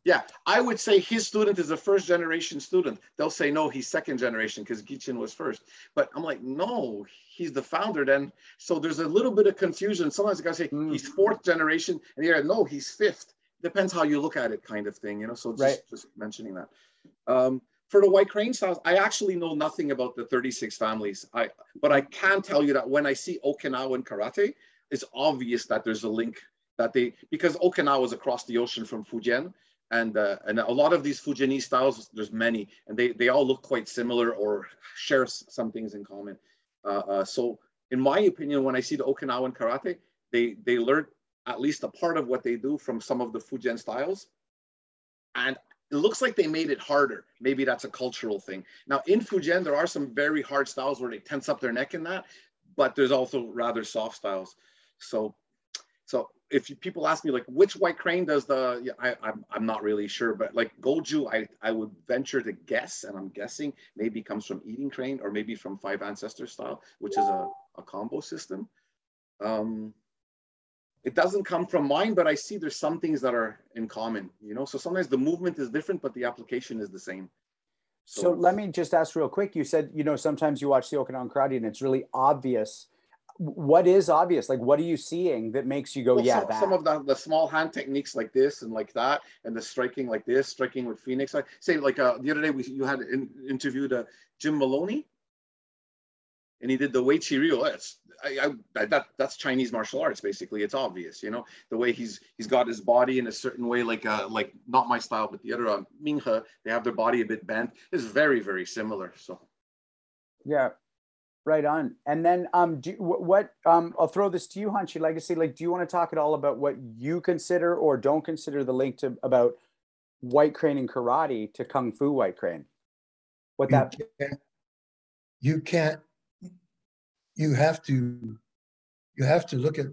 Yeah, I would say his student is a first generation student. They'll say, no, he's second generation because Gichin was first. But I'm like, no, he's the founder then. So there's a little bit of confusion. Sometimes the guy say mm. he's fourth generation and you're like, no, he's fifth. Depends how you look at it kind of thing, you know? So just, right. just mentioning that. Um, for the white crane styles, I actually know nothing about the 36 families. I, but I can tell you that when I see Okinawan karate, it's obvious that there's a link that they, because Okinawa is across the ocean from Fujian, and uh, and a lot of these Fujianese styles, there's many, and they they all look quite similar or share some things in common. Uh, uh, so, in my opinion, when I see the Okinawan karate, they they learn at least a part of what they do from some of the Fujian styles, and it looks like they made it harder. Maybe that's a cultural thing. Now, in Fujian, there are some very hard styles where they tense up their neck in that, but there's also rather soft styles. So, so if people ask me like which white crane does the yeah, I, I'm, I'm not really sure but like goju I, I would venture to guess and I'm guessing maybe comes from eating crane or maybe from five ancestors style which is a, a combo system. Um, it doesn't come from mine but I see there's some things that are in common you know? So sometimes the movement is different but the application is the same. So, so let me just ask real quick. You said you know sometimes you watch the Okinawan karate and it's really obvious what is obvious like what are you seeing that makes you go well, yeah some, some, of the, the small hand techniques like this and like that and the striking like this striking with phoenix like say like uh, the other day we you had in, interviewed uh, jim maloney and he did the Uechi Ryu. That's I, I, that that's Chinese martial arts basically. It's obvious, you know, the way he's he's got his body in a certain way, like uh like not my style, but the other uh, Ming He, they have their body a bit bent. It's very very similar. So yeah, Right on. And then um, do, what um, I'll throw this to you, Hanshi Legacy. Like, do you want to talk at all about what you consider or don't consider the link to about white crane and karate to kung fu white crane? What you that can't, you can't. You have to. You have to look at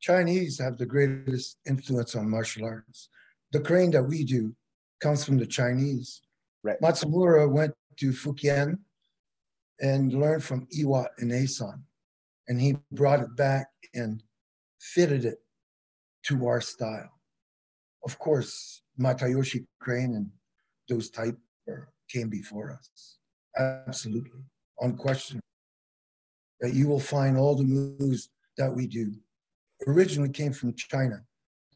Chinese have the greatest influence on martial arts. The crane that we do comes from the Chinese. Right. Matsumura went to Fujian and learned from Iwa and Asan. And he brought it back and fitted it to our style. Of course, Matayoshi Crane and those type came before us. Absolutely, unquestionable. That you will find all the moves that we do originally came from China.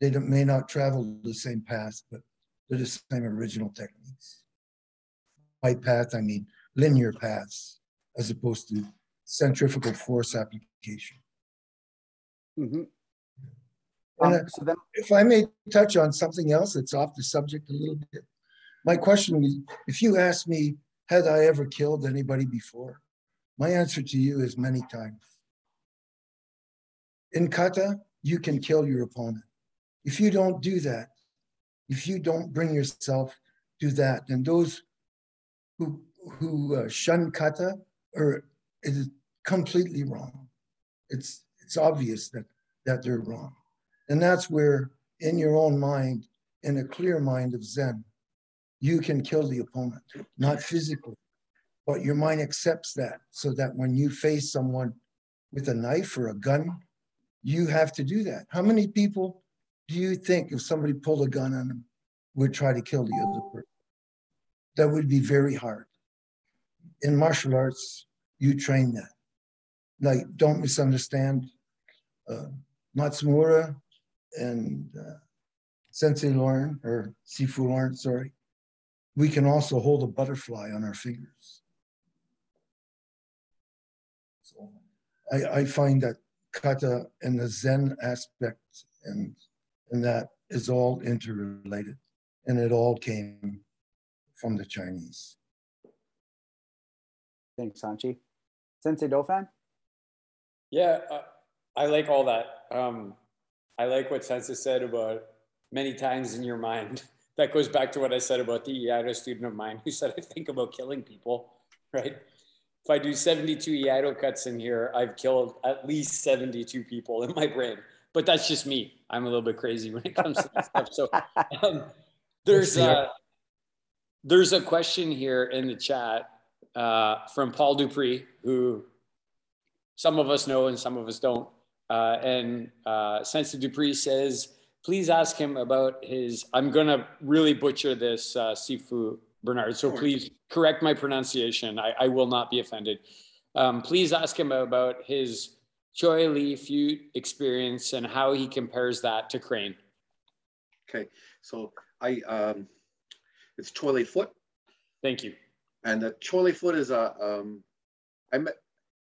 They may not travel the same path, but they're the same original techniques. By path, I mean linear paths as opposed to centrifugal force application. Mm-hmm. Um, so then, if I may touch on something else that's off the subject a little bit, my question is if you ask me, had I ever killed anybody before? My answer to you is many times. In kata, you can kill your opponent. If you don't do that, if you don't bring yourself to that, then those who, who uh, shun kata or it is completely wrong. It's it's obvious that that they're wrong. And that's where in your own mind, in a clear mind of Zen, you can kill the opponent, not physically, but your mind accepts that so that when you face someone with a knife or a gun, you have to do that. How many people do you think if somebody pulled a gun on them would try to kill the other person? That would be very hard in martial arts, you train that. Like, don't misunderstand. Uh, Matsumura and uh, Sensei Lorne, or Sifu Lorne, sorry, we can also hold a butterfly on our fingers. So I, I find that kata and the Zen aspect and, and that is all interrelated. And it all came from the Chinese. Thanks, Hanshi. Sensei Dauphin? Yeah, uh, I like all that. Um, I like what Sensei said about many times in your mind. That goes back to what I said about the Iaido student of mine who said, I think about killing people, right? if I do 72 Iaido cuts in here, I've killed at least 72 people in my brain. But that's just me. I'm a little bit crazy when it comes to that stuff. So um, there's a, there's a question here in the chat uh, from Paul Dupree, who some of us know and some of us don't. Uh, and uh, Dupree says, please ask him about his, I'm going to really butcher this uh, Sifu Bernard. So please correct my pronunciation. I, I will not be offended. Um, please ask him about his Choi Lee Fute experience and how he compares that to Crane. Okay, so I um, it's Choi Lee Foot. Thank you. And the Choi Lee Foot is a um, I met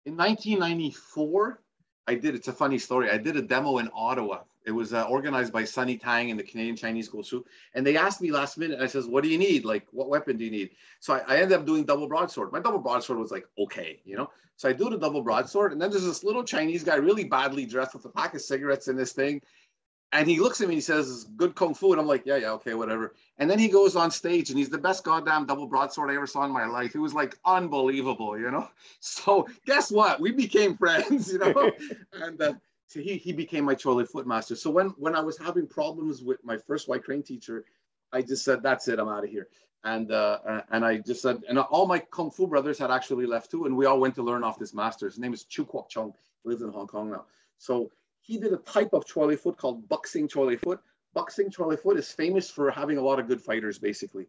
in 1994. I did. It's a funny story. I did a demo in Ottawa it was uh, organized by Sunny Tang and the Canadian Chinese Gosu. And they asked me last minute, I says, what do you need? Like, what weapon do you need? So I, I ended up doing double broadsword. My double broadsword was like, okay, you know? So I do the double broadsword. And then there's this little Chinese guy, really badly dressed with a pack of cigarettes in this thing. And he looks at me and he says, good Kung Fu. And I'm like, yeah, yeah, okay, whatever. And then he goes on stage and he's the best goddamn double broadsword I ever saw in my life. It was like unbelievable, you know? So guess what? We became friends, you know? and uh, so he, he became my Choi Lee Foot master. So when, when I was having problems with my first white crane teacher, I just said, that's it, I'm out of here. And, uh, and I just said, and all my Kung Fu brothers had actually left too. And we all went to learn off this master. His name is Chu Kwok Chung. He lives in Hong Kong now. So he did a type of Lee Foot called Buk Sing Lee Foot. Buk Sing Lee Foot is famous for having a lot of good fighters, basically.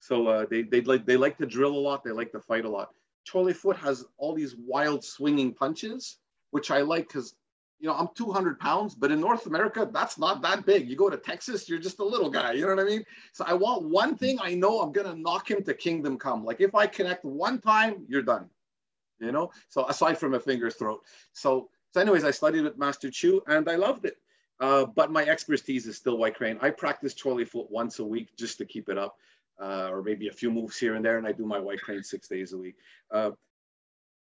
So uh, they, they, like, they like to drill a lot. They like to fight a lot. Lee Foot has all these wild swinging punches, which I like because you know, I'm 200 pounds, but in North America, that's not that big. You go to Texas, you're just a little guy. You know what I mean? So I want one thing I know I'm to knock him to kingdom come. Like if I connect one time, you're done. You know? So aside from a finger's throat. So, so anyways, I studied with Master Chu and I loved it. Uh, but my expertise is still white crane. I practice Lee Foot once a week just to keep it up. Uh, or maybe a few moves here and there, and I do my white crane six days a week. Uh,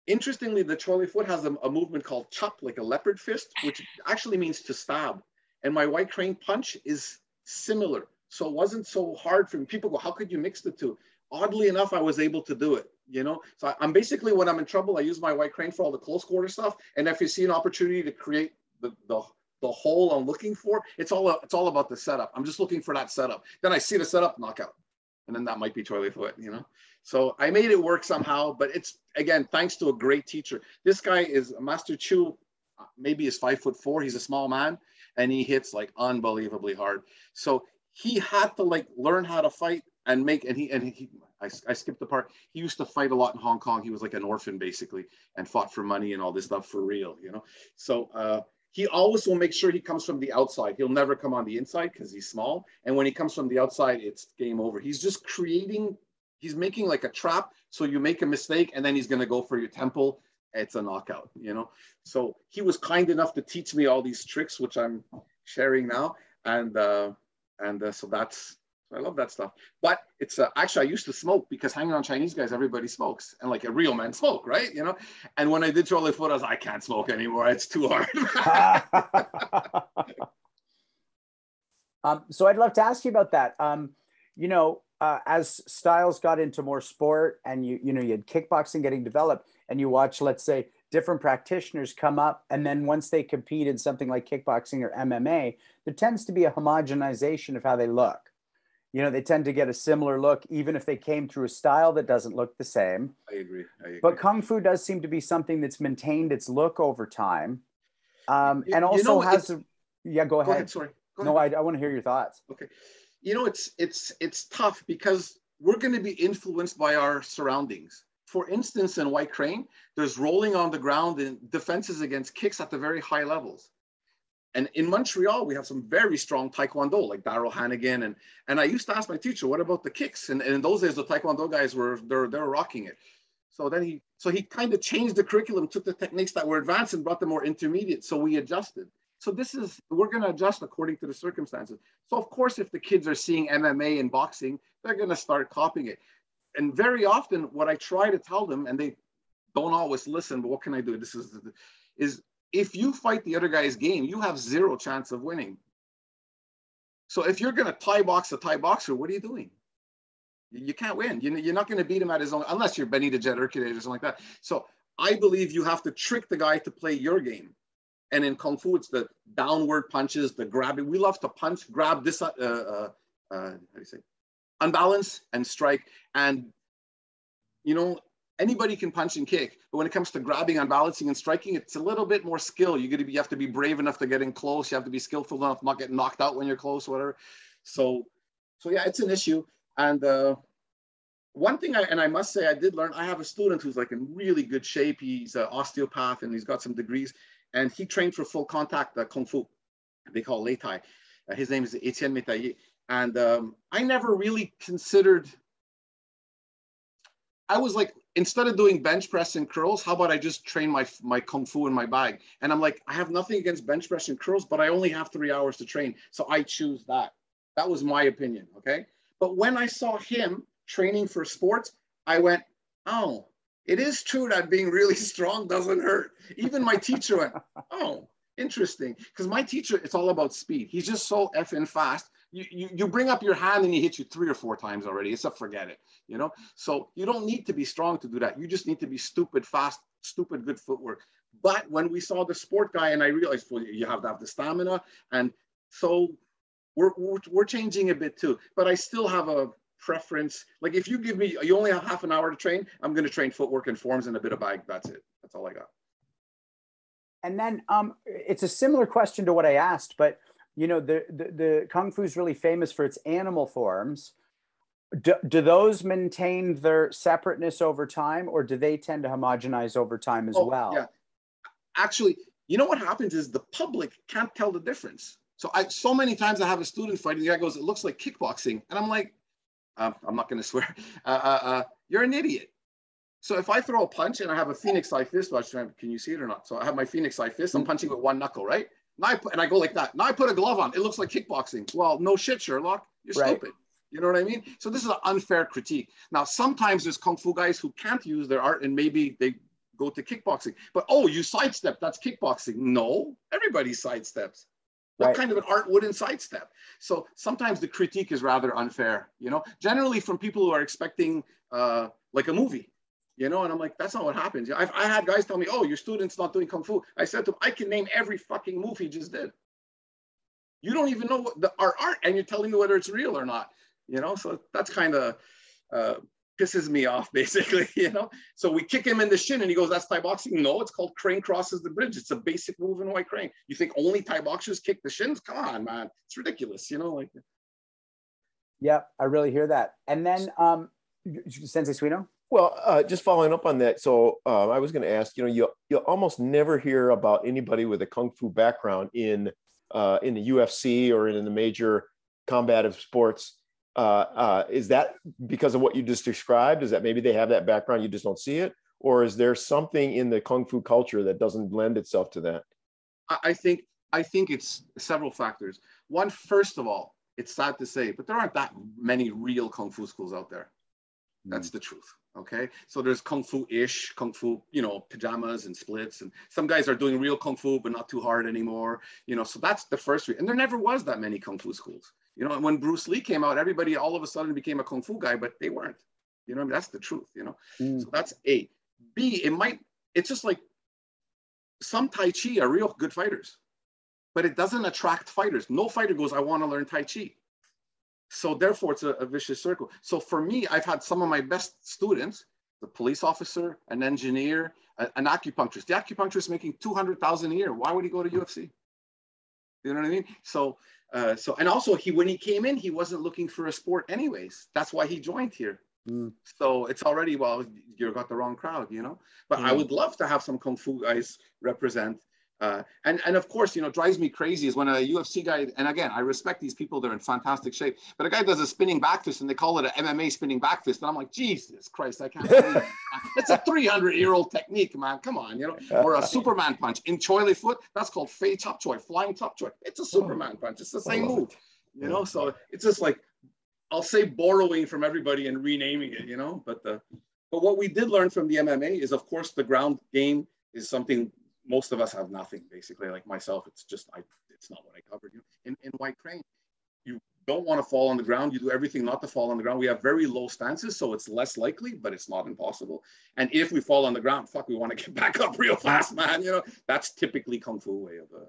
Interestingly, the Lee Foot has a, a, movement called chop, like a leopard fist, which actually means to stab. And my white crane punch is similar. So it wasn't so hard for me. People go, how could you mix the two? Oddly enough, I was able to do it, you know? So I'm basically, when I'm in trouble, I use my white crane for all the close quarter stuff. And if you see an opportunity to create the, the, the hole I'm looking for, it's all, it's all about the setup. I'm just looking for that setup. Then I see the setup, knockout. And then that might be Choi Lee Foot, you know? So I made it work somehow, but it's again thanks to a great teacher. This guy is Master Chu, uh, maybe is five foot four. He's a small man, and he hits like unbelievably hard. So he had to like learn how to fight and make and he and he I, I skipped the part. He used to fight a lot in Hong Kong. He was like an orphan basically and fought for money and all this stuff for real, you know. So uh, he always will make sure he comes from the outside. He'll never come on the inside because he's small. And when he comes from the outside, it's game over. He's just creating he's making like a trap. So you make a mistake and then he's going to go for your temple. It's a knockout, you know? So he was kind enough to teach me all these tricks, which I'm sharing now. And, uh, and uh, so that's, I love that stuff. But it's uh, actually, I used to smoke because hanging on Chinese guys, everybody smokes and like a real man smoke, right? You know? And when I did Lee Foot, I I can't smoke anymore. It's too hard. um, so I'd love to ask you about that. Um, you know, uh, as styles got into more sport and you you know you had kickboxing getting developed and you watch let's say different practitioners come up and then once they compete in something like kickboxing or MMA there tends to be a homogenization of how they look you know they tend to get a similar look even if they came through a style that doesn't look the same I agree, I agree. but kung fu does seem to be something that's maintained its look over time um, You- and you also know, has a, yeah go go ahead, ahead sorry Go no ahead. I, I want to hear your thoughts Okay. You know, it's it's it's tough because we're going to be influenced by our surroundings. For instance, in White Crane, there's rolling on the ground and defenses against kicks at the very high levels. And in Montreal, we have some very strong Taekwondo, like Daryl Hannigan. And, and I used to ask my teacher, what about the kicks? And, and in those days, the Taekwondo guys were, they're, they're rocking it. So then he, so he kind of changed the curriculum, took the techniques that were advanced and brought them more intermediate. So we adjusted. So this is, we're going to adjust according to the circumstances. So of course, if the kids are seeing MMA and boxing, they're going to start copying it. And very often what I try to tell them, and they don't always listen, but what can I do? This is, is if you fight the other guy's game, you have zero chance of winning. So if you're going to Thai box a Thai boxer, what are you doing? You, can't win. You, you're not going to beat him at his own, unless you're Benny the Jet or something like that. So I believe you have to trick the guy to play your game. And in Kung Fu, it's the downward punches, the grabbing. We love to punch, grab this, uh, uh, uh, how do you say, unbalance and strike. And, you know, anybody can punch and kick, but when it comes to grabbing, and balancing and striking, it's a little bit more skill. You got to be, you have to be brave enough to get in close. You have to be skillful enough not get knocked out when you're close, whatever. So, so yeah, it's an issue. And uh, one thing, I, and I must say, I did learn. I have a student who's like in really good shape. He's an osteopath and he's got some degrees, and he trained for full contact uh, kung fu. They call it Lei Tai. Uh, his name is Etienne Metayer. And um, I never really considered. I was like, instead of doing bench press and curls, how about I just train my my kung fu in my bag? And I'm like, I have nothing against bench press and curls, but I only have three hours to train, so I choose that. That was my opinion. Okay. But when I saw him training for sports, I went, oh, it is true that being really strong doesn't hurt. Even my teacher went, oh, interesting. Because my teacher, it's all about speed. He's just so effing fast. You, you, you bring up your hand and he hits you three or four times already. It's a forget it, you know? So you don't need to be strong to do that. You just need to be stupid, fast, stupid, good footwork. But when we saw the sport guy and I realized, well, you have to have the stamina. And so we're, we're, we're changing a bit too, but I still have a preference. Like if you give me, you only have half an hour to train, I'm going to train footwork and forms and a bit of bag. That's it. That's all I got. And then um, it's a similar question to what I asked, but you know, the, the, the Kung Fu is really famous for its animal forms. Do, do, those maintain their separateness over time or do they tend to homogenize over time as oh, well? Yeah. Actually, you know what happens is the public can't tell the difference. So I so many times I have a student fighting. The guy goes, "It looks like kickboxing," and I'm like, uh, "I'm not going to swear. Uh, uh, uh, you're an idiot." So if I throw a punch and I have a phoenix eye fist, watch, can you see it or not? So I have my phoenix eye fist. I'm punching with one knuckle, right? Now I put, and I go like that. Now I put a glove on. It looks like kickboxing. Well, no shit, Sherlock. You're right. stupid. You know what I mean? So this is an unfair critique. Now sometimes there's kung fu guys who can't use their art and maybe they go to kickboxing. But oh, you sidestep. That's kickboxing. No, everybody sidesteps. What right. kind of an art wouldn't sidestep? So sometimes the critique is rather unfair, you know, generally from people who are expecting uh, like a movie, you know, and I'm like, that's not what happens. I've, I had guys tell me, oh, your student's not doing Kung Fu. I said to them, I can name every fucking move he just did. You don't even know what the, our art and you're telling me whether it's real or not, you know? So that's kind of, uh, pisses me off basically, you know? So we kick him in the shin and he goes, that's Thai boxing. No, it's called crane crosses the bridge. It's a basic move in white crane. You think only Thai boxers kick the shins? Come on, man. It's ridiculous, you know? Like, yeah, I really hear that. And then um, Sensei Suino? Well, uh, just following up on that. So uh, I was going to ask, you know, you, you almost never hear about anybody with a Kung Fu background in, uh, in the UFC or in the major combative sports uh, uh, is that because of what you just described? Is that maybe they have that background, you just don't see it? Or is there something in the Kung Fu culture that doesn't lend itself to that? I think I think it's several factors. One, first of all, it's sad to say, but there aren't that many real Kung Fu schools out there. That's mm. the truth. Okay. So there's Kung Fu ish, Kung Fu, you know, pajamas and splits. And some guys are doing real Kung Fu, but not too hard anymore. You know, so that's the first. And there never was that many Kung Fu schools. You know, and when Bruce Lee came out, everybody all of a sudden became a kung fu guy, but they weren't. You know, I mean, that's the truth. You know, mm. so that's A. B. It might. It's just like some Tai Chi are real good fighters, but it doesn't attract fighters. No fighter goes, "I want to learn Tai Chi." So therefore, it's a, a vicious circle. So for me, I've had some of my best students the police officer, an engineer, an acupuncturist. The acupuncturist making 200,000 a year. Why would he go to UFC? You know what I mean? So uh, so and also he when he came in, he wasn't looking for a sport anyways. That's why he joined here. Mm. So it's already well, you got the wrong crowd, you know. But mm. I would love to have some kung fu guys represent uh, and, and of course, you know, drives me crazy is when a UFC guy, and again, I respect these people, they're in fantastic shape, but a guy does a spinning back fist and they call it an MMA spinning back fist. And I'm like, Jesus Christ, I can't believe it. It's a 300 year old technique, man. Come on, you know, or a Superman punch in Choi Li foot. That's called Fei Chop Choi, flying Chop Choi. It's a Superman punch. It's the same move, you know? So it's just like, I'll say borrowing from everybody and renaming it, you know, but the, but what we did learn from the MMA is of course the ground game is something most of us have nothing basically. Like myself, it's just I, it's not what I covered. You in in White Crane, you don't want to fall on the ground, you do everything not to fall on the ground. We have very low stances, so it's less likely, but it's not impossible. And if we fall on the ground, fuck, we want to get back up real fast, man. You know, that's typically kung fu way of. Uh,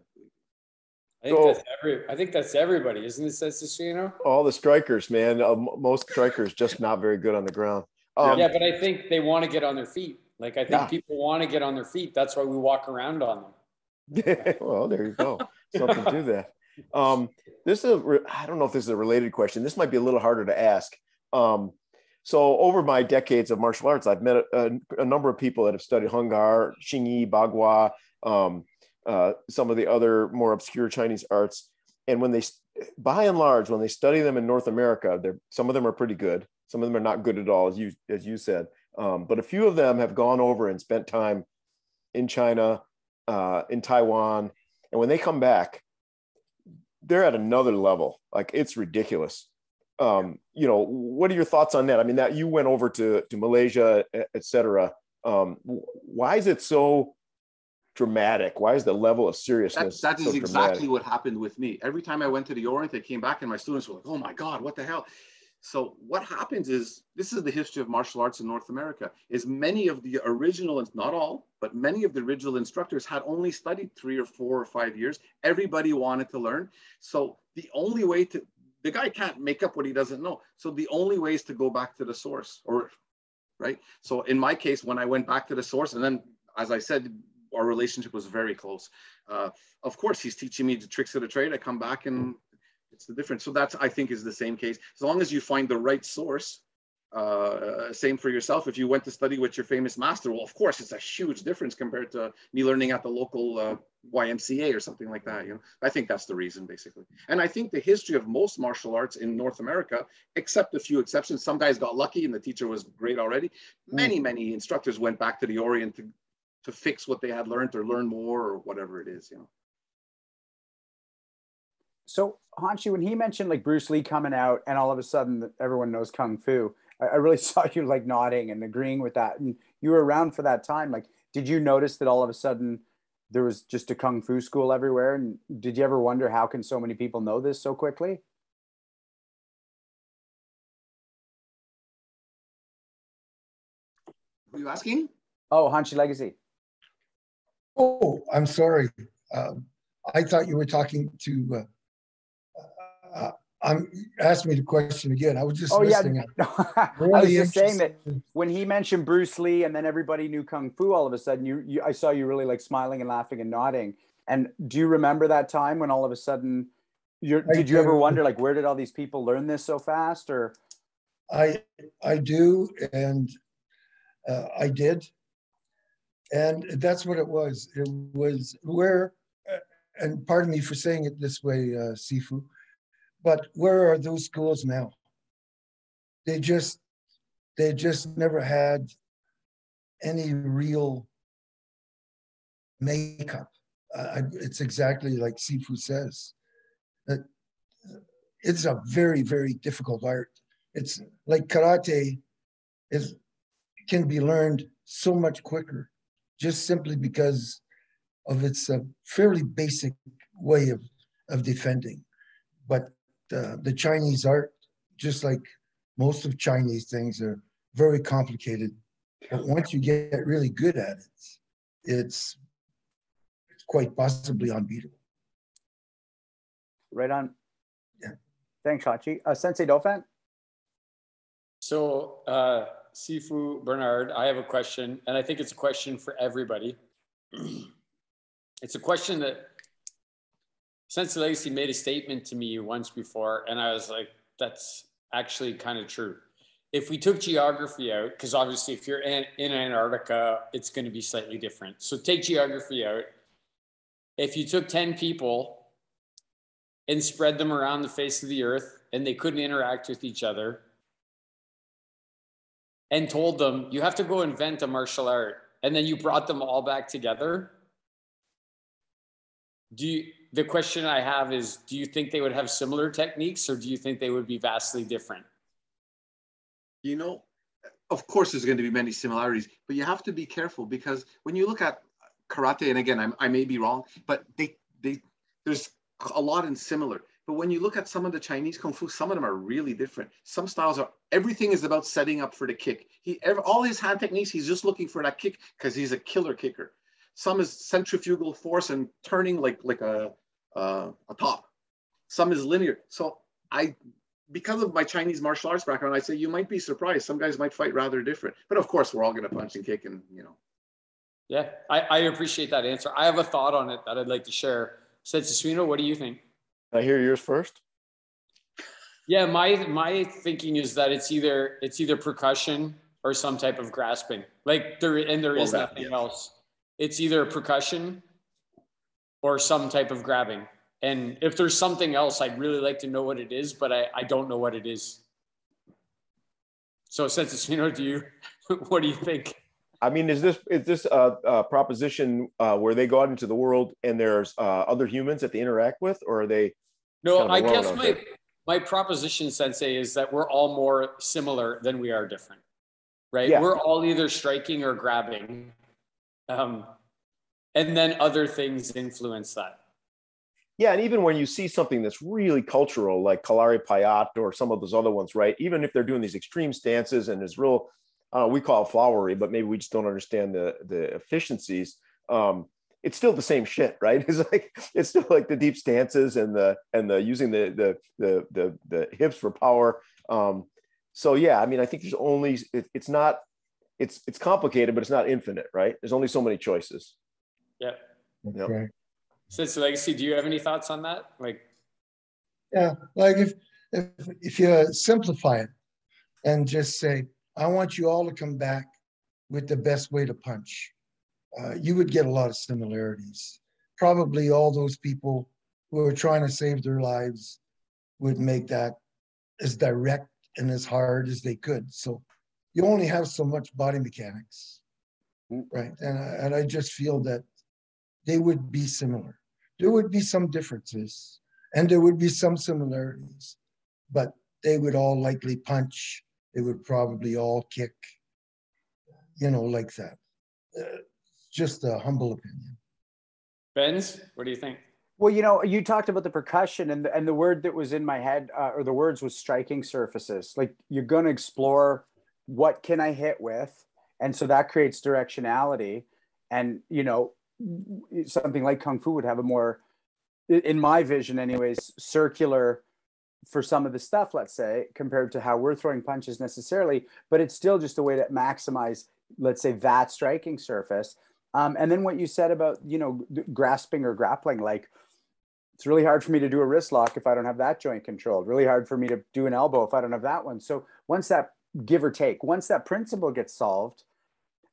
I think So- that's every. I think that's everybody, isn't it, Sensei Suino? All the strikers, man. Uh, m- most strikers just not very good on the ground. Um, yeah, but I think they want to get on their feet. Like I think Yeah. people want to get on their feet. That's why we walk around on them. well, there you go. Something to that. Um, this is a, I don't know if this is a related question. This might be a little harder to ask. Um, so over my decades of martial arts, I've met a, a, a number of people that have studied Hung Gar, Xingyi, Bagua, um, uh, some of the other more obscure Chinese arts. And when they, by and large, when they study them in North America, they're, some of them are pretty good. Some of them are not good at all, as you, as you said. Um, but a few of them have gone over and spent time in China, uh, in Taiwan. And when they come back, they're at another level. Like it's ridiculous. Um, you know, what are your thoughts on that? I mean, that you went over to, to Malaysia, et et cetera. Um, why is it so dramatic? Why is the level of seriousness? that is so exactly dramatic? what happened with me. Every time I went to the Orient, I came back and my students were like, oh my God, what the hell? So what happens is, this is the history of martial arts in North America, is many of the original, not all, but many of the original instructors had only studied three or four or five years. Everybody wanted to learn. So the only way to, the guy can't make up what he doesn't know. So the only way is to go back to the source or, right? So in my case, when I went back to the source and then, as I said, our relationship was very close. Uh, of course, he's teaching me the tricks of the trade. I come back and it's the difference. So that's, I think, is the same case. As long as you find the right source, uh, same for yourself. If you went to study with your famous master, well, of course, it's a huge difference compared to me learning at the local uh, YMCA or something like that. You know, I think that's the reason, basically. And I think the history of most martial arts in North America, except a few exceptions, some guys got lucky and the teacher was great already. Many, many instructors went back to the Orient to, to fix what they had learned or learn more or whatever it is. You know. So Hanshi, when he mentioned like Bruce Lee coming out and all of a sudden everyone knows Kung Fu, I, I really saw you like nodding and agreeing with that. And you were around for that time. Like, did you notice that all of a sudden there was just a Kung Fu school everywhere? And did you ever wonder how can so many people know this so quickly? Were you asking? Oh, Hanshi Legacy. Oh, I'm sorry. Um, I thought you were talking to, uh, uh, I'm, ask me the question again. I was just Oh, yeah. listening. No, I was just saying that when he mentioned Bruce Lee and then everybody knew Kung Fu all of a sudden, you, you I saw you really like smiling and laughing and nodding. And do you remember that time when all of a sudden you're, did you ever wonder like where did all these people learn this so fast or I, I do, and uh, I did. And that's what it was. It was where, uh, and pardon me for saying it this way, uh, Sifu, but where are those schools now? They just, they just never had any real makeup. It's exactly like Sifu says. It's a very, very difficult art it's like karate is can be learned so much quicker just simply because of its uh, fairly basic way of, of defending but uh, the chinese art just like most of chinese things are very complicated but once you get really good at it it's it's quite possibly unbeatable right on? Yeah. Thanks, Hanshi. Uh, Sensei Dauphin? So, uh, Sifu Bernard, I have a question, and I think it's a question for everybody. it's a question that Sensei Legacy made a statement to me once before, and I was like, that's actually kind of true. If we took geography out, because obviously if you're in, in Antarctica, it's going to be slightly different. So take geography out. If you took 10 people and spread them around the face of the earth and they couldn't interact with each other, and told them you have to go invent a martial art and then you brought them all back together do you the question i have is do you think they would have similar techniques or do you think they would be vastly different you know, of course, there's going to be many similarities, but you have to be careful because when you look at karate, and again, I'm, I may be wrong, but they, they, there's a lot in similar. But when you look at some of the Chinese kung fu, some of them are really different. Some styles are everything is about setting up for the kick. He all his hand techniques, he's just looking for that kick because he's a killer kicker. Some is centrifugal force and turning like like a uh, a top. Some is linear. So I, because of my Chinese martial arts background, I say you might be surprised. Some guys might fight rather different. But of course, we're all going to punch and kick, and you know. Yeah, I, I appreciate that answer. I have a thought on it that I'd like to share. Sensei what do you think? I hear yours first. Yeah, my my thinking is that it's either it's either percussion or some type of grasping. Like there and there is well, nothing yes. else. It's either percussion or some type of grabbing. And if there's something else, I'd really like to know what it is, but I, I don't know what it is. So, Sensei do you what do you think? I mean, is this is this a, a proposition uh, where they go out into the world and there's uh, other humans that they interact with, or are they? No, I guess my my proposition, Sensei, is that we're all more similar than we are different, right? Yeah. We're all either striking or grabbing, um, and then other things influence that. Yeah, and even when you see something that's really cultural, like Kalari Payat or some of those other ones, right? Even if they're doing these extreme stances and is real uh, we call it flowery, but maybe we just don't understand the the efficiencies. Um, it's still the same shit, right? It's like it's still like the deep stances and the and the using the the the the, the hips for power. Um, so yeah, I mean, I think there's only it, it's not it's it's complicated, but it's not infinite, right? There's only so many choices. Yeah. Okay. Sensei Legacy, do you have any thoughts on that? Like, yeah, like if if if you simplify it and just say I want you all to come back with the best way to punch. Uh, you would get a lot of similarities. Probably all those people who are trying to save their lives would make that as direct and as hard as they could. So you only have so much body mechanics, right? And I, and I just feel that they would be similar. There would be some differences and there would be some similarities, but they would all likely punch they would probably all kick, you know, like that. Uh, just a humble opinion. Benz, what do you think? Well, you know, you talked about the percussion, and the, and the word that was in my head, uh, or the words was striking surfaces. Like you're going to explore what can I hit with, and so that creates directionality. And you know, something like kung fu would have a more, in my vision, anyways, circular for some of the stuff, let's say, compared to how we're throwing punches necessarily, but it's still just a way to maximize, let's say, that striking surface. Um, and then what you said about, you know, grasping or grappling, like it's really hard for me to do a wrist lock if I don't have that joint controlled, really hard for me to do an elbow if I don't have that one. So once that give or take, once that principle gets solved,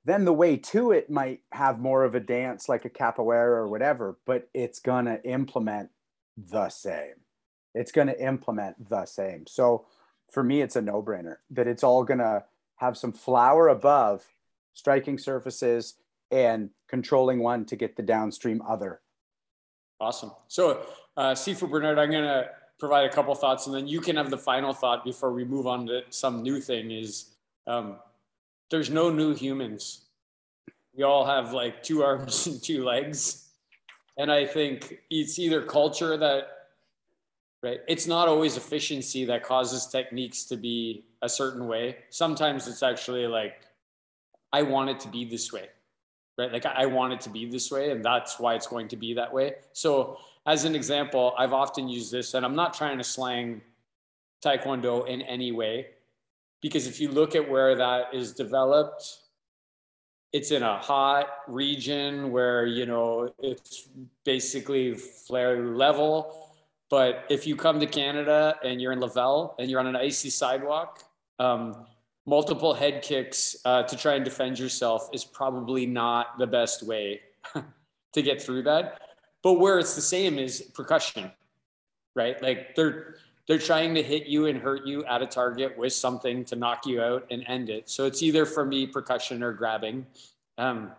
then the way to it might have more of a dance like a capoeira or whatever, but it's gonna implement the same it's going to implement the same. So for me, it's a no brainer that it's all going to have some flower above striking surfaces and controlling one to get the downstream other. Awesome. So, uh, Sifu Bernard, I'm going to provide a couple thoughts and then you can have the final thought before we move on to some new thing is um, there's no new humans. We all have like two arms and two legs. And I think it's either culture that right? It's not always efficiency that causes techniques to be a certain way. Sometimes it's actually like, I want it to be this way, right? Like I want it to be this way, and that's why it's going to be that way. So, as an example, I've often used this, and I'm not trying to slang Taekwondo in any way, because if you look at where that is developed, it's in a hot region where you know it's basically flare level but if you come to Canada and you're in Laval and you're on an icy sidewalk, um, multiple head kicks uh, to try and defend yourself is probably not the best way to get through that. But where it's the same is percussion, right? Like they're they're trying to hit you and hurt you at a target with something to knock you out and end it. So it's either for me percussion or grabbing. Um,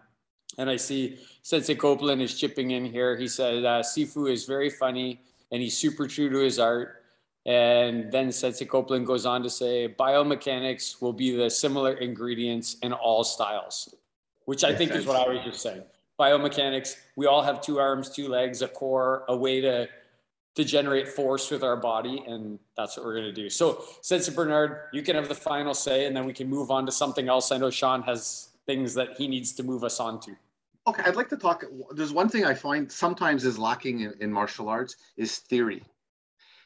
and I see Sensei Copeland is chipping in here. He said uh, Sifu is very funny and he's super true to his art. And then Sensei Copeland goes on to say biomechanics will be the similar ingredients in all styles, which I think is what I was just saying. Biomechanics, we all have two arms, two legs, a core, a way to to generate force with our body, and that's what we're going to do. So, Sensei Bernard, you can have the final say, and then we can move on to something else. I know Sean has things that he needs to move us on to. Okay, I'd like to talk. There's one thing I find sometimes is lacking in, in martial arts is theory.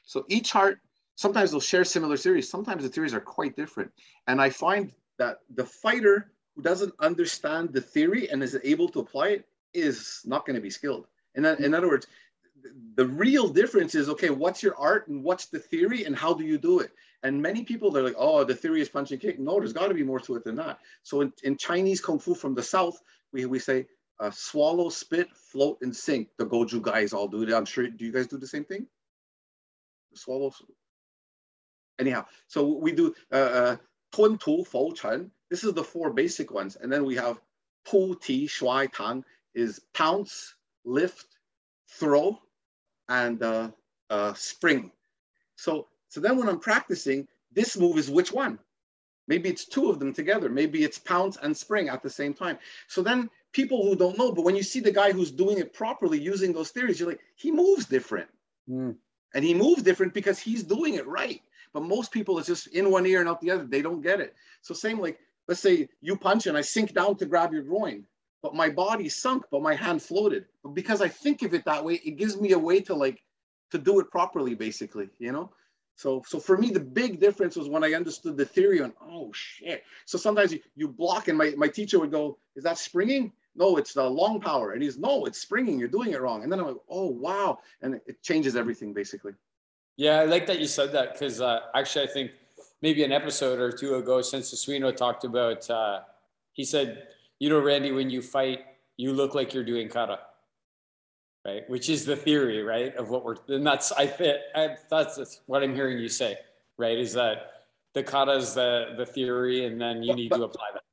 So each art, sometimes they'll share similar theories. Sometimes the theories are quite different. And I find that the fighter who doesn't understand the theory and is able to apply it is not going to be skilled. In, in other words, the real difference is okay, what's your art and what's the theory and how do you do it? And many people they're like, oh, the theory is punch and kick. No, there's got to be more to it than that. So in, in Chinese kung fu from the south, we, we say uh, swallow, spit, float, and sink. The Goju guys all do it. I'm sure. Do you guys do the same thing? Swallow. Anyhow, so we do uh, uh, tun tu fo chen. This is the four basic ones, and then we have pu ti shuai tang is pounce, lift, throw, and uh, uh, spring. So so then when I'm practicing, this move is which one? Maybe it's two of them together. Maybe it's pounce and spring at the same time. So then people who don't know, but when you see the guy who's doing it properly using those theories, you're like, he moves different. Mm. And he moves different because he's doing it right. But most people, it's just in one ear and out the other. They don't get it. So same like, let's say you punch and I sink down to grab your groin, but my body sunk, but my hand floated. But because I think of it that way, it gives me a way to like, to do it properly, basically, you know? So, so for me, the big difference was when I understood the theory on, oh shit. So sometimes you, you block and my, my teacher would go, is that springing? no, it's the long power. And he's, no, it's springing. You're doing it wrong. And then I'm like, oh, wow. And it changes everything basically. Yeah, I like that you said that because uh, actually, I think maybe an episode or two ago, Sensei Suino talked about, uh, he said, you know, Randy, when you fight, you look like you're doing kata, right? Which is the theory, right? Of what we're, and that's, I fit, I, that's what I'm hearing you say, right? Is that the kata is the, the theory and then you need to apply that.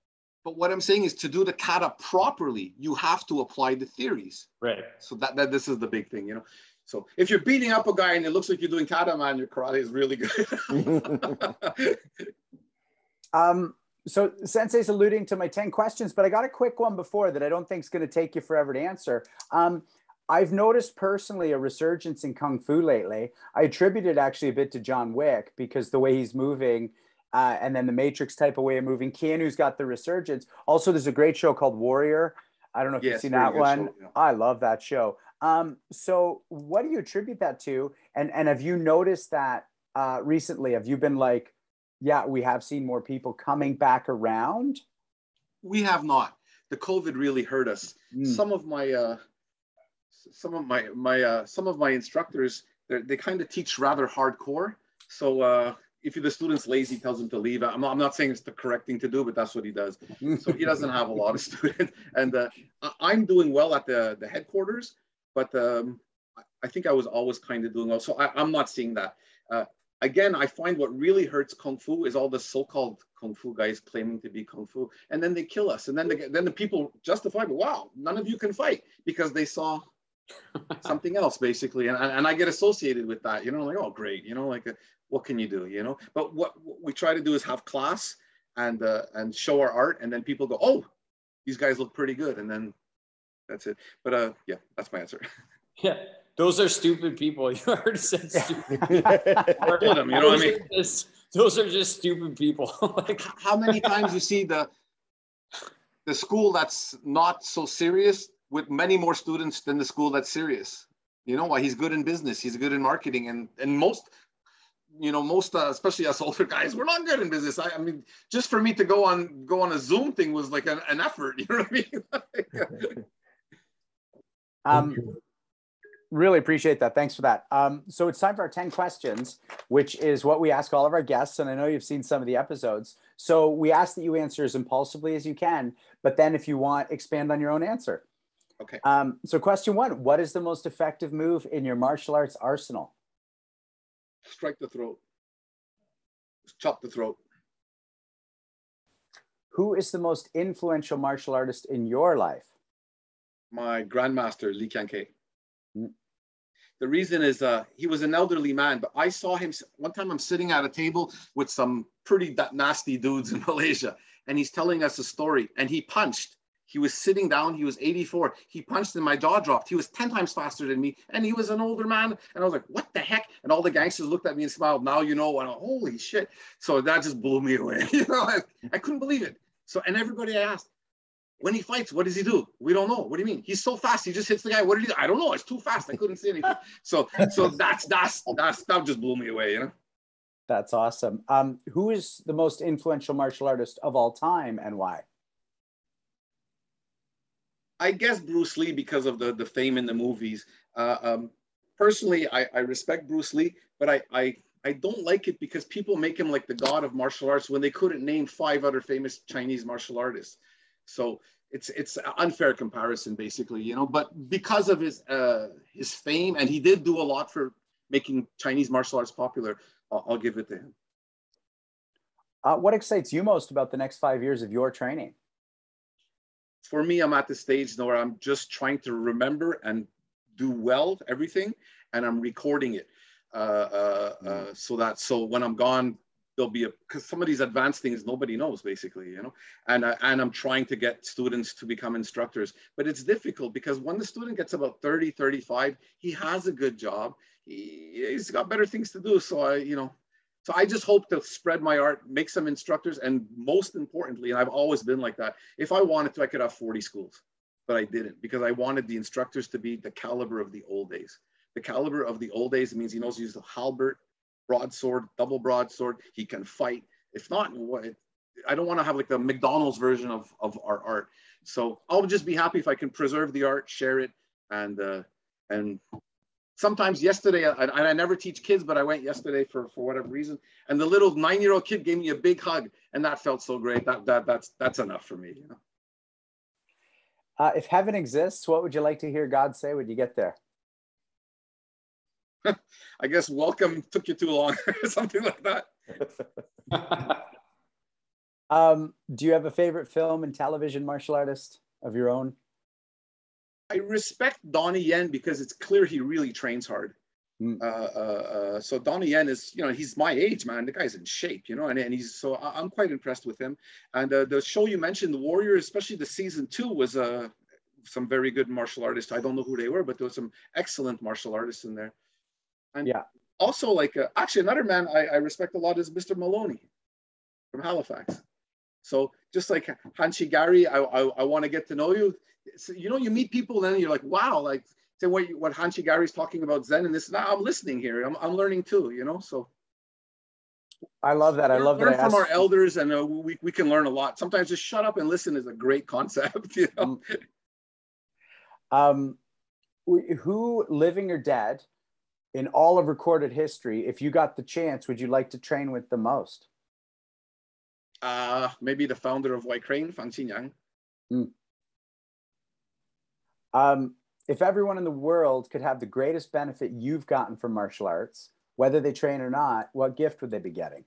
But what I'm saying is to do the kata properly, you have to apply the theories. Right. So that, that this is the big thing, you know. So if you're beating up a guy and it looks like you're doing kata, man, your karate is really good. um, so Sensei's alluding to my 10 questions, but I got a quick one before that I don't think is going to take you forever to answer. Um, I've noticed personally a resurgence in Kung Fu lately. I attribute it actually a bit to John Wick because the way he's moving uh, and then the Matrix type of way of moving. Keanu's got the resurgence. Also, there's a great show called Warrior. I don't know if yes, you've seen that one. Show, yeah. I love that show. Um, so, what do you attribute that to? And and have you noticed that uh, recently? Have you been like, yeah, we have seen more people coming back around? We have not. The COVID really hurt us. Mm. Some of my uh, some of my my uh, some of my instructors they kind of teach rather hardcore. So uh, if the student's lazy, tells him to leave. I'm not, I'm not saying it's the correct thing to do, but that's what he does. So he doesn't have a lot of students. And uh, I'm doing well at the, the headquarters, but um, I think I was always kind of doing well. So I, am not seeing that. Uh, again, I find what really hurts Kung Fu is all the so-called Kung Fu guys claiming to be Kung Fu, and then they kill us. And then, they, then the people justify, but wow, none of you can fight because they saw something else basically and, and i get associated with that you know like oh great you know like what can you do you know? But what, what we try to do is have class and uh, and show our art and then people go oh these guys look pretty good and then that's it. But uh yeah that's my answer. Yeah those are stupid people. You already said stupid. Them, you know what i mean? Just, those are just stupid people. Like how many times you see the the school that's not so serious with many more students than the school that's serious? You know why? He's good in business. He's good in marketing. And and most you know, most uh, especially us older guys, we're not good in business. I, I, mean, just for me to go on go on a Zoom thing was like an, an effort. You know what I mean? um, really appreciate that. Thanks for that. Um, so it's time for our ten questions, which is what we ask all of our guests. And I know you've seen some of the episodes. So we ask that you answer as impulsively as you can, but then if you want, expand on your own answer. Okay. Um, so question one: What is the most effective move in your martial arts arsenal? strike the throat, chop the throat. Who is the most influential martial artist in your life? My grandmaster, Kei. Mm. The reason is uh, he was an elderly man, but I saw him one time. I'm sitting at a table with some pretty nasty dudes in Malaysia, and he's telling us a story. And he punched. He was sitting down. He was 84. He punched and my jaw dropped. He was 10 times faster than me. And he was an older man. And I was like, what the heck? And all the gangsters looked at me and smiled. Now you know. And I, holy shit. So that just blew me away. you know, I, I couldn't believe it. So, and everybody I asked, when he fights, what does he do? We don't know. What do you mean? He's so fast. He just hits the guy. What did he do? I don't know. It's too fast. I couldn't see anything. So, so that's, that's, that's, that just blew me away, you know? That's awesome. Um, who is the most influential martial artist of all time and why? I guess Bruce Lee because of the the fame in the movies. Uh, um, personally, I, I respect Bruce Lee, but I, I I don't like it because people make him like the god of martial arts when they couldn't name five other famous Chinese martial artists. So it's it's an unfair comparison, basically, you know. But because of his uh, his fame, and he did do a lot for making Chinese martial arts popular, I'll, I'll give it to him. Uh, what excites you most about the next five years of your training? for me, I'm at the stage now where I'm just trying to remember and do well everything, and I'm recording it uh, uh, uh, mm. so that so when I'm gone, there'll be a because some of these advanced things nobody knows basically, you know. And uh, and I'm trying to get students to become instructors, but it's difficult because when the student gets about 30, 35, he has a good job. He, he's got better things to do. So I, you know, so I just hope to spread my art, make some instructors, and most importantly, and I've always been like that. If I wanted to, I could have 40 schools, but I didn't because I wanted the instructors to be the caliber of the old days. The caliber of the old days means he knows to use the halberd, broadsword, double broadsword. He can fight. If not, what, I don't want to have like the McDonald's version of, of our art. So I'll just be happy if I can preserve the art, share it, and uh, and sometimes yesterday, and I, I, never teach kids, but I went yesterday for, for whatever reason. And the little nine-year-old kid gave me a big hug and that felt so great. That, that, that's, that's enough for me. You know? Uh, if heaven exists, what would you like to hear God say when you get there? I guess welcome took you too long, or something like that. um, do you have a favorite film and television martial artist of your own? I respect Donnie Yen because it's clear he really trains hard. Mm. Uh, uh, uh, so Donnie Yen is, you know, he's my age, man. The guy's in shape, you know, and, and he's so I'm quite impressed with him. And uh, the show you mentioned, The Warrior, especially the season two, was uh, some very good martial artists. I don't know who they were, but there was some excellent martial artists in there. And yeah, also like uh, actually another man I, I respect a lot is Mr. Maloney from Halifax. So just like Hanshi Gary, I, I, I want to get to know you so, you know, you meet people and you're like, wow, like say what what Hanshi Gary's talking about Zen and this. Now I'm listening here. I'm I'm learning too. You know, so. I love that. I love learn that. from our elders, and uh, we we can learn a lot. Sometimes just shut up and listen is a great concept. You know. Mm. Um, who living or dead, in all of recorded history, if you got the chance, would you like to train with the most? Uh, maybe the founder of White Crane, Fang Qingyang. Mm. Um, if everyone in the world could have the greatest benefit you've gotten from martial arts, whether they train or not, what gift would they be getting?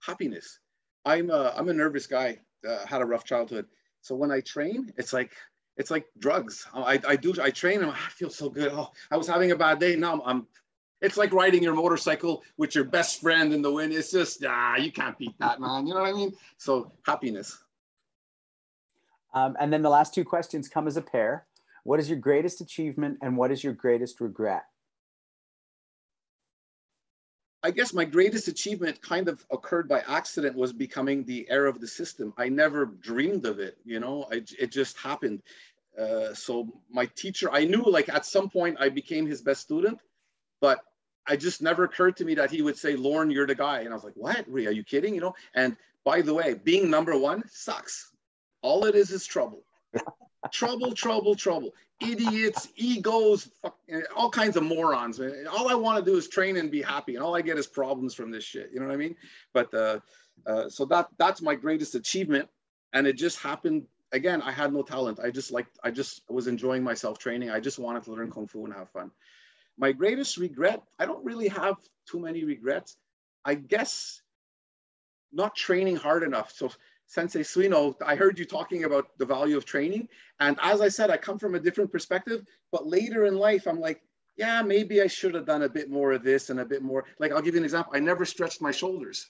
Happiness. I'm a, I'm a nervous guy. Uh, had a rough childhood. So when I train, it's like it's like drugs. I, I do I train and I feel so good. Oh, I was having a bad day. Now I'm, I'm it's like riding your motorcycle with your best friend in the wind. It's just ah, you can't beat that, man. You know what I mean? So happiness. Um, and then the last two questions come as a pair. What is your greatest achievement and what is your greatest regret? I guess my greatest achievement kind of occurred by accident was becoming the heir of the system. I never dreamed of it, you know, I, it just happened. Uh, so my teacher, I knew like at some point I became his best student, but I just never occurred to me that he would say, Lorne, you're the guy. And I was like, what? Are you kidding? You know? And by the way, being number one sucks. All it is is trouble. trouble, trouble, trouble. Idiots, egos, fuck, all kinds of morons. All I want to do is train and be happy, and all I get is problems from this shit. You know what I mean? But uh, uh, so that that's my greatest achievement, and it just happened. Again, I had no talent. I just like I just was enjoying myself training. I just wanted to learn kung fu and have fun. My greatest regret, I don't really have too many regrets. I guess not training hard enough. So Sensei Suino, I heard you talking about the value of training. And as I said, I come from a different perspective, but later in life, I'm like, yeah, maybe I should have done a bit more of this and a bit more. Like, I'll give you an example. I never stretched my shoulders.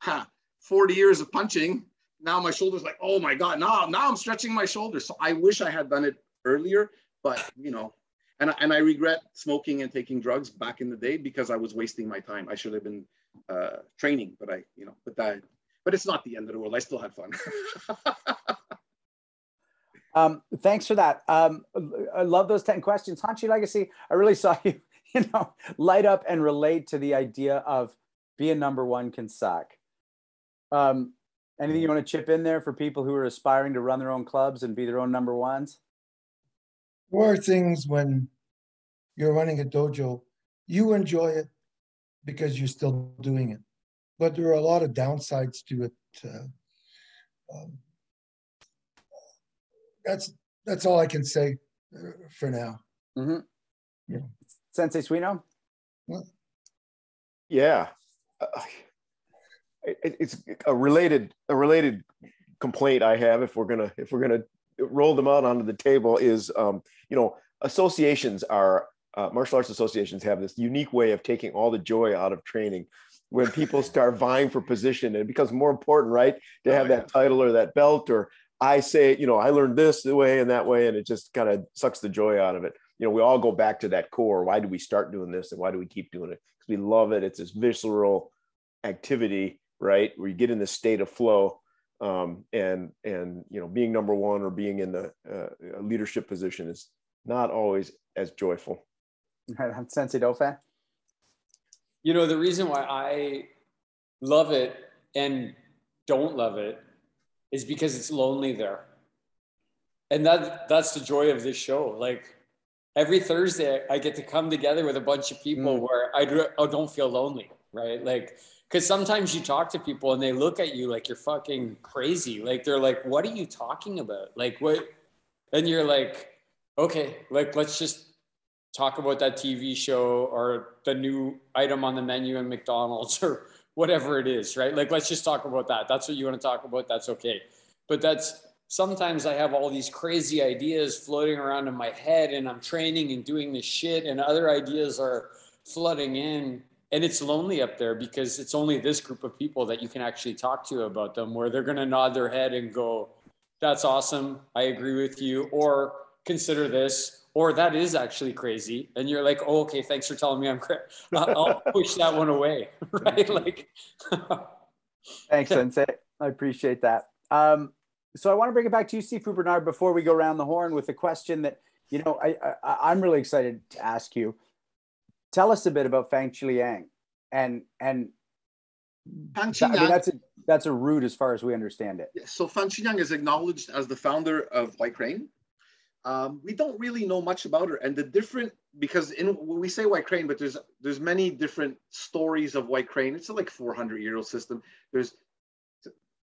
Ha, 40 years of punching, now my shoulders like, oh my God, now, now I'm stretching my shoulders. So I wish I had done it earlier, but you know, and, and I regret smoking and taking drugs back in the day because I was wasting my time. I should have been uh, training, but I, you know, but that, but it's not the end of the world. I still had fun. um, thanks for that. Um, I love those 10 questions. Hanshi Legacy, I really saw you, you know, light up and relate to the idea of being number one can suck. Um, anything you want to chip in there for people who are aspiring to run their own clubs and be their own number ones? There are things when you're running a dojo, you enjoy it because you're still doing it. But there are a lot of downsides to it. Uh, um, that's that's all I can say uh, for now. Mm-hmm. Yeah. Sensei Suino? Yeah. Uh, it, it's a related a related complaint I have if we're gonna if we're gonna roll them out onto the table is um, you know associations are uh, martial arts associations have this unique way of taking all the joy out of training when people start vying for position and it becomes more important right to have oh, that title or that belt or i say you know i learned this the way and that way and it just kind of sucks the joy out of it. You know we all go back to that core why do we start doing this and why do we keep doing it? Because we love it. It's this visceral activity right where you get in this state of flow um, and and you know being number one or being in the uh, leadership position is not always as joyful. Sensei Dauphin? You know, the reason why I love it and don't love it is because it's lonely there. And that that's the joy of this show. Like every Thursday, I get to come together with a bunch of people mm. where I, do, I don't feel lonely, right? Like, because sometimes you talk to people and they look at you like you're fucking crazy. Like they're like, "What are you talking about?" Like what? And you're like, "Okay, like let's just talk about that TV show or the new item on the menu in McDonald's or whatever it is, right? Like, let's just talk about that. That's what you want to talk about. That's okay. But that's sometimes I have all these crazy ideas floating around in my head and I'm training and doing this shit and other ideas are flooding in. And it's lonely up there because it's only this group of people that you can actually talk to about them where they're going to nod their head and go, that's awesome. I agree with you. Or consider this or that is actually crazy and you're like oh okay thanks for telling me i'm crazy i'll push that one away right? like thanks sensei. I appreciate that. Um, so i want to bring it back to you Sifu bernard before we go around the horn with a question that you know I, I i'm really excited to ask you. Tell us a bit about fang Liang and and Fang I mean, that's a that's a root as far as we understand it. So Fang Qingyang is acknowledged as the founder of White Crane um, we don't really know much about her. And the different because in we say white crane but there's there's many different stories of white crane. It's like 400 year old system. There's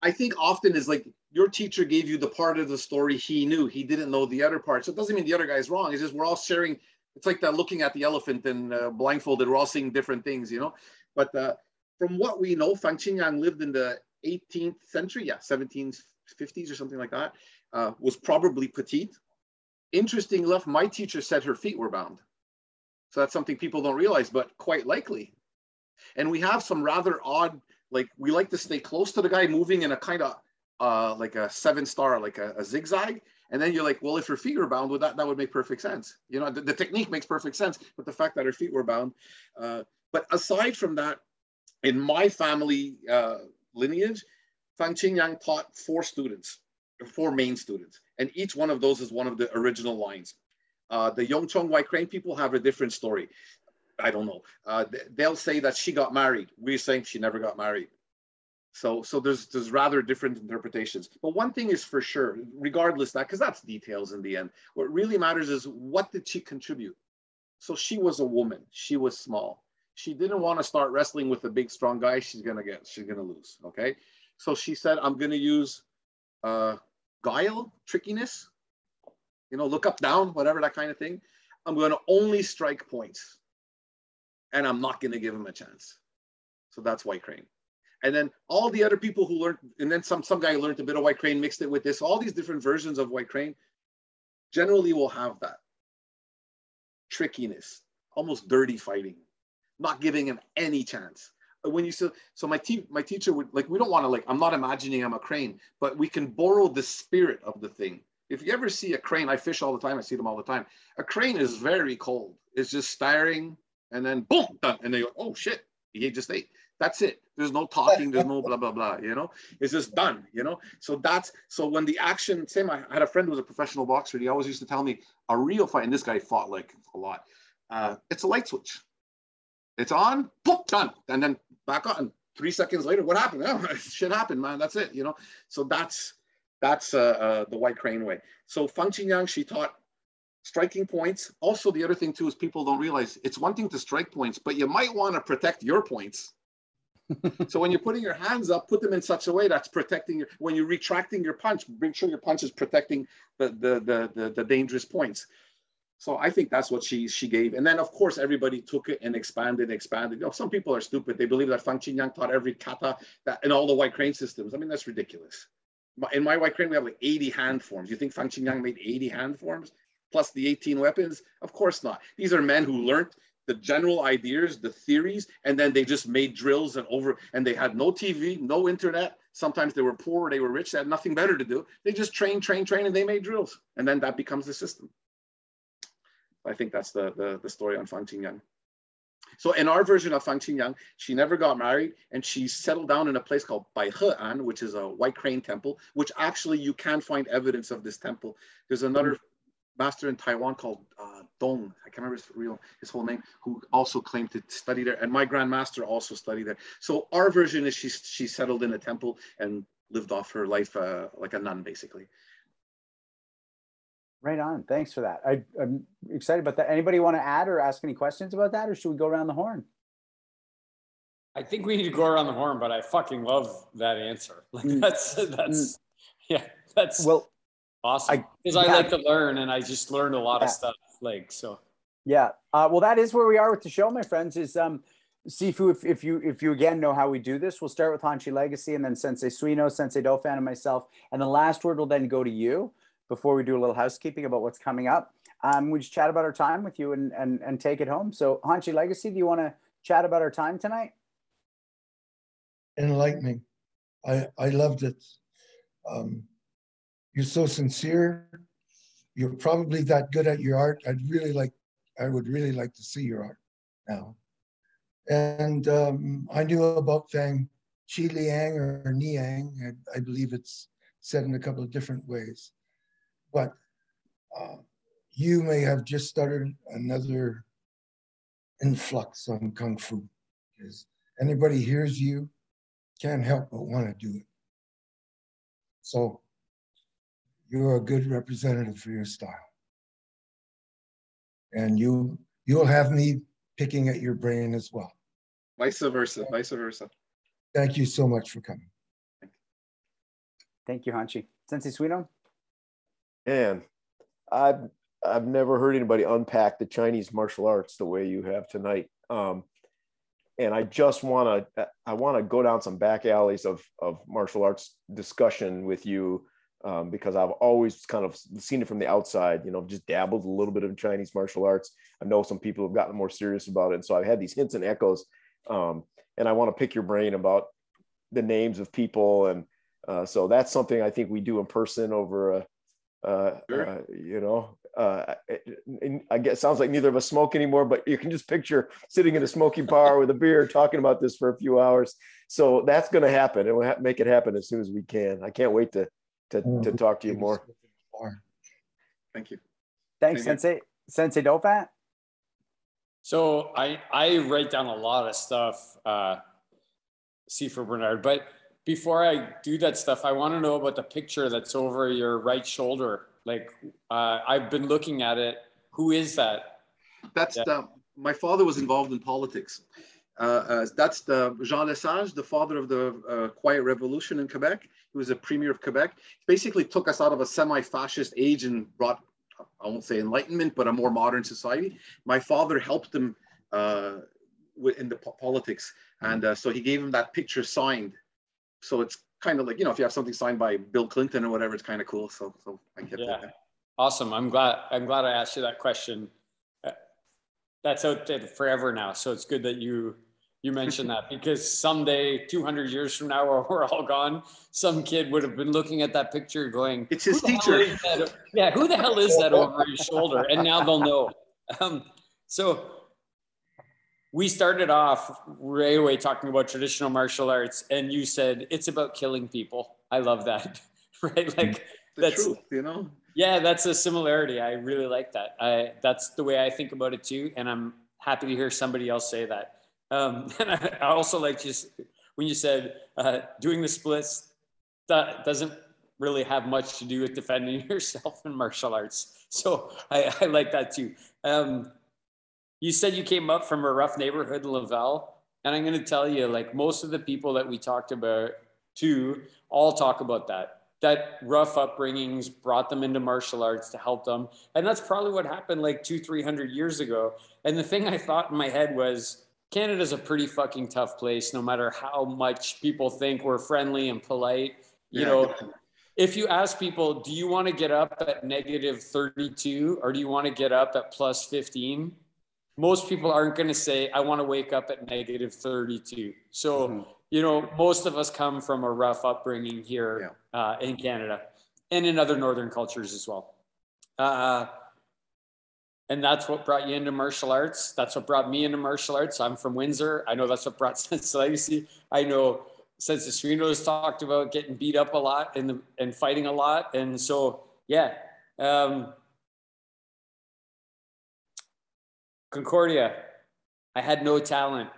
i think often is like your teacher gave you the part of the story he knew. He didn't know the other part. So it doesn't mean the other guy is wrong. It's just we're all sharing it's like that looking at the elephant and uh, blindfolded. We're all seeing different things you know? But uh, from what we know fang qingyang lived in the 18th century. Yeah 1750s or something like that. Uh, was probably petite Interesting enough, my teacher said her feet were bound. So that's something people don't realize, but quite likely. And we have some rather odd, like we like to stay close to the guy moving in a kind of uh, like a seven star, like a, a, zigzag. And then you're like, well, if her feet were bound, with that, that would make perfect sense. You know, the, the, technique makes perfect sense, but the fact that her feet were bound. Uh, but aside from that, in my family uh, lineage, Fang Qingyang taught four students, four main students and each one of those is one of the original lines. Uh, the Yongchun White Crane people have a different story. I don't know. Uh, they'll say that she got married. We're saying she never got married. So, so there's there's rather different interpretations. But one thing is for sure, regardless that, because that's details in the end. What really matters is what did she contribute? So she was a woman. She was small. She didn't want to start wrestling with a big, strong guy. She's gonna get. She's gonna lose. Okay. So she said, "I'm gonna use uh, guile, trickiness, you know, look up, down, whatever, that kind of thing. I'm going to only strike points and I'm not going to give him a chance. So that's White Crane. And then all the other people who learned, and then some, some guy learned a bit of White Crane, mixed it with this, all these different versions of White Crane generally will have that trickiness, almost dirty fighting, not giving him any chance. When you so so my te- my teacher would like we don't want to like I'm not imagining I'm a crane, but we can borrow the spirit of the thing. If you ever see a crane, I fish all the time. I see them all the time. A crane is very cold. It's just staring, and then boom, done. And they go, oh shit, he just ate. That's it. There's no talking. There's no blah blah blah. You know, it's just done. You know. So that's so when the action. Same. I had a friend who was a professional boxer. And he always used to tell me a real fight, and this guy fought like a lot. Uh, it's a light switch. It's on, boom, done, and then back on. Three seconds later, what happened? Oh, shit happened, man. That's it. You know. So that's that's uh, uh, the white crane way. So Fang Qingyang, she taught striking points. Also, the other thing too is people don't realize it's one thing to strike points, but you might want to protect your points. so when you're putting your hands up, put them in such a way that's protecting your. When you're retracting your punch, make sure your punch is protecting the the the the, the dangerous points. So I think that's what she she gave. And then of course everybody took it and expanded, expanded. You know, some people are stupid. They believe that Fang Qingyang taught every kata that in all the white crane systems. I mean, that's ridiculous. In my white crane, we have like 80 hand forms. You think Fang Qingyang made 80 hand forms plus the 18 weapons? Of course not. These are men who learned the general ideas, the theories, and then they just made drills and over, and they had no TV, no internet. Sometimes they were poor, they were rich, they had nothing better to do. They just train, train, train, and they made drills. And then that becomes the system. I think that's the, the, the story on Fang Qingyang. So in our version of Fang Qingyang, she never got married and she settled down in a place called Baihe'an, which is a white crane temple, which actually you can find evidence of this temple. There's another master in Taiwan called uh, Dong, I can't remember his real his whole name, who also claimed to study there. And my grandmaster also studied there. So our version is she she settled in a temple and lived off her life uh, like a nun, basically. Right on. Thanks for that. I, am excited about that. Anybody want to add or ask any questions about that, or should we go around the horn? I think we need to go around the horn, but I fucking love that answer. Like mm. that's that's mm. yeah, that's well awesome because I, I, like to learn, and I just learned a lot yeah. of stuff. Like so. Yeah. Uh, well, that is where we are with the show, my friends. Is um, Sifu, if, if you if you again know how we do this, we'll start with Hanshi Legacy and then Sensei Suino, Sensei Dauphin, and myself, and the last word will then go to you before we do a little housekeeping about what's coming up. Um, we just chat about our time with you and, and, and take it home. So Hanshi Legacy, do you want to chat about our time tonight? Enlightening. I, I loved it. Um, you're so sincere. You're probably that good at your art. I'd really like, I would really like to see your art now. And um, I knew about Fang Chi Liang or Niang. I, I believe it's said in a couple of different ways but uh, you may have just started another influx on Kung Fu. Because anybody hears you, can't help but want to do it. So you're a good representative for your style. And you you'll have me picking at your brain as well. Vice versa, vice versa. Thank you so much for coming. Thank you, Hanshi. Sensei Suino? And I've I've never heard anybody unpack the Chinese martial arts the way you have tonight. Um, and I just want to I want to go down some back alleys of of martial arts discussion with you um, because I've always kind of seen it from the outside. You know, just dabbled a little bit of Chinese martial arts. I know some people have gotten more serious about it, and so I've had these hints and echoes. Um, and I want to pick your brain about the names of people, and uh, so that's something I think we do in person over a uh, sure. uh, you know, uh, I guess sounds like neither of us smoke anymore, but you can just picture sitting in a smoky bar with a beer talking about this for a few hours. So that's going to happen, and we'll ha- make it happen as soon as we can. I can't wait to to, to mm-hmm. talk to you more. Thank you. Thanks, Thank Sensei. You. Sensei Dauphin. So I I write down a lot of stuff. Uh, Sifu Bernard, but before I do that stuff, I want to know about the picture that's over your right shoulder. Like uh, I've been looking at it. Who is that? That's yeah. the, my father was involved in politics. Uh, uh, that's the Jean Lesage, the father of the uh, Quiet Revolution in Quebec. He was a premier of Quebec. He basically took us out of a semi-fascist age and brought, I won't say enlightenment, but a more modern society. My father helped him uh, in the po- politics, and uh, so he gave him that picture signed so it's kind of like you know if you have something signed by Bill Clinton or whatever, it's kind of cool. So so I kept yeah. it. Awesome. I'm glad. I'm glad I asked you that question. Uh, that's out there forever now, so it's good that you you mentioned that because someday, 200 years from now, or we're all gone, some kid would have been looking at that picture going, It's his "Who the hell teacher." Yeah, who the hell is that over his shoulder? And now they'll know. Um, so we started off right away talking about traditional martial arts, and you said it's about killing people. I love that. right? Like The that's truth, you know. yeah, that's a similarity. I really like that. I that's the way I think about it too, and I'm happy to hear somebody else say that. Um, and I, I also like just when you said uh, doing the splits that doesn't really have much to do with defending yourself in martial arts. So I, I like that too. Um, you said you came up from a rough neighborhood in Laval, and I'm going to tell you, like most of the people that we talked about too, all talk about that. That rough upbringings brought them into martial arts to help them, and that's probably what happened like two, three hundred years ago. And the thing I thought in my head was, Canada's a pretty fucking tough place, no matter how much people think we're friendly and polite. You Yeah, know, if you ask people, do you want to get up at negative 32 or do you want to get up at plus 15? Most people aren't going to say, I want to wake up at negative 32. So, Mhm. you know, most of us come from a rough upbringing here uh, in Canada and in other Northern cultures as well. Uh, and that's what brought you into martial arts. That's what brought me into martial arts. I'm from Windsor. I know that's what brought Sensei Legacy. I know Sensei Suino's talked about getting beat up a lot and and fighting a lot. And so, yeah. Um, Concordia, I had no talent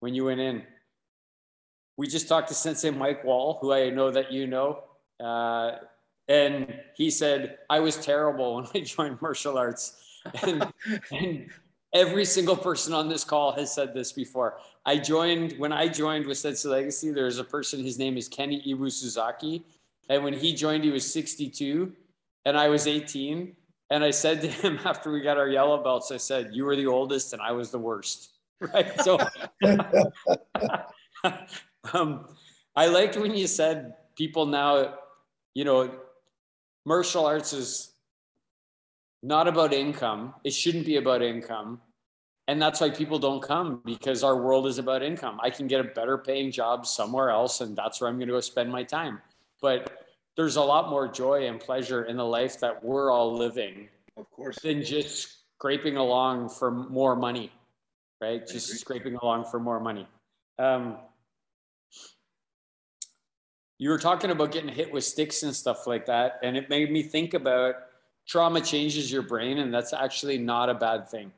when you went in. We just talked to Sensei Mike Wall, who I know that you know. Uh, and he said, I was terrible when I joined martial arts. And, and every single person on this call has said this before. I joined, when I joined with Sensei Legacy, there's a person, his name is Kenny Ibu Suzaki. And when he joined, he was 62 and I was 18. And I said to him after we got our yellow belts, I said, You were the oldest and I was the worst. Right. So um, I liked when you said people now, you know, martial arts is not about income. It shouldn't be about income. And that's why people don't come because our world is about income. I can get a better paying job somewhere else, and that's where I'm going to go spend my time. But there's a lot more joy and pleasure in the life that we're all living Of course. than just scraping along for more money, right? Just agree. scraping along for more money. Um, you were talking about getting hit with sticks and stuff like that, and it made me think about trauma changes your brain, and that's actually not a bad thing,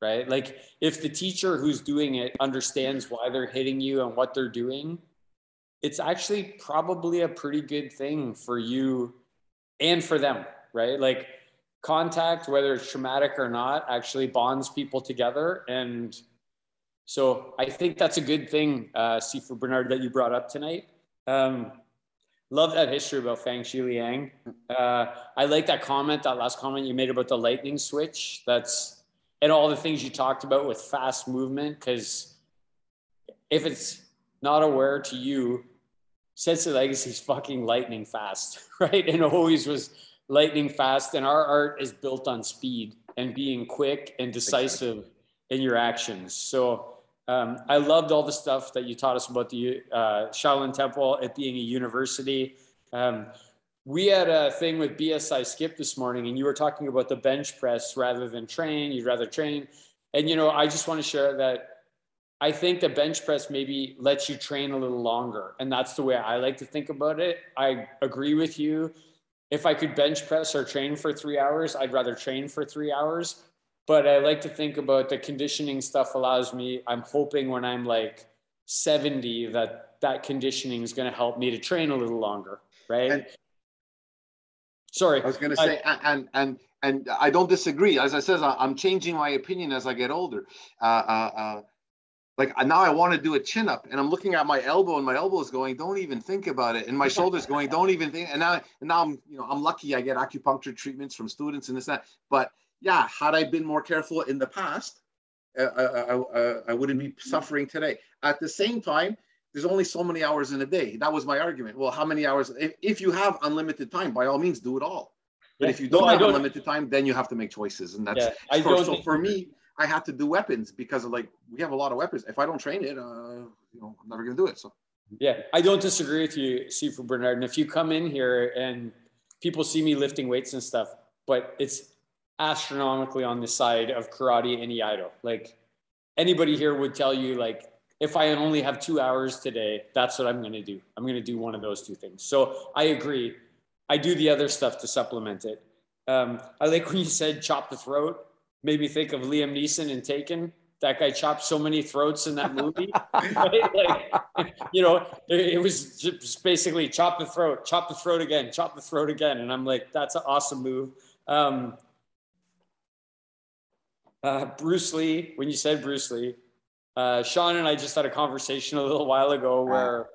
right? Like if the teacher who's doing it understands why they're hitting you and what they're doing, it's actually probably a pretty good thing for you and for them, right? Like contact, whether it's traumatic or not, actually bonds people together. And so I think that's a good thing, uh, Sifu Bernard, that you brought up tonight. Um, love that history about Fang Liang. Uh, I like that comment, that last comment you made about the lightning switch. That's and all the things you talked about with fast movement. Because if it's not aware to you, Sensei Legacy is fucking lightning fast, right? And always was lightning fast. And our art is built on speed and being quick and decisive in your actions. So um, I loved all the stuff that you taught us about the uh, Shaolin Temple, it being a university. Um, we had a thing with BSI Skip this morning, and you were talking about the bench press rather than train. You'd rather train. And, you know, I just want to share that I think the bench press maybe lets you train a little longer. And that's the way I like to think about it. I agree with you. If I could bench press or train for three hours, I'd rather train for three hours. But I like to think about the conditioning stuff allows me, I'm hoping when I'm like 70 that that conditioning is going to help me to train a little longer. Right. And- Sorry. I was going to say, a- and and and I don't disagree. As I said, I- I'm changing my opinion as I get older. Uh, uh, uh, like now, I want to do a chin up, and I'm looking at my elbow, and my elbow is going, "Don't even think about it," and my shoulders going, "Don't even think." And now, and now I'm, you know, I'm lucky. I get acupuncture treatments from students and this that. But yeah, had I been more careful in the past, I, I, I, I wouldn't be mm-hmm. suffering today. At the same time, there's only so many hours in a day. That was my argument. Well, how many hours? If, if you have unlimited time, by all means, do it all. But Yeah. if you don't have don't- unlimited time, then you have to make choices. And that's Yeah, I so, don't so for me, I had to do weapons because like we have a lot of weapons. If I don't train it, uh, you know, I'm never gonna do it. So yeah, I don't disagree with you, Sifu Bernard. And if you come in here and people see me lifting weights and stuff, but it's astronomically on the side of karate and iaido. Like anybody here would tell you, like if I only have two hours today, that's what I'm going to do. I'm going to do one of those two things. So I agree. I do the other stuff to supplement it. Um, I like when you said chop the throat. Made me think of Liam Neeson in Taken. That guy chopped so many throats in that movie. right? Like, you know, it, it was just basically chop the throat, chop the throat again, chop the throat again. And I'm like, that's an awesome move. Um, uh, Bruce Lee, when you said Bruce Lee, uh, Sean and I just had a conversation a little while ago where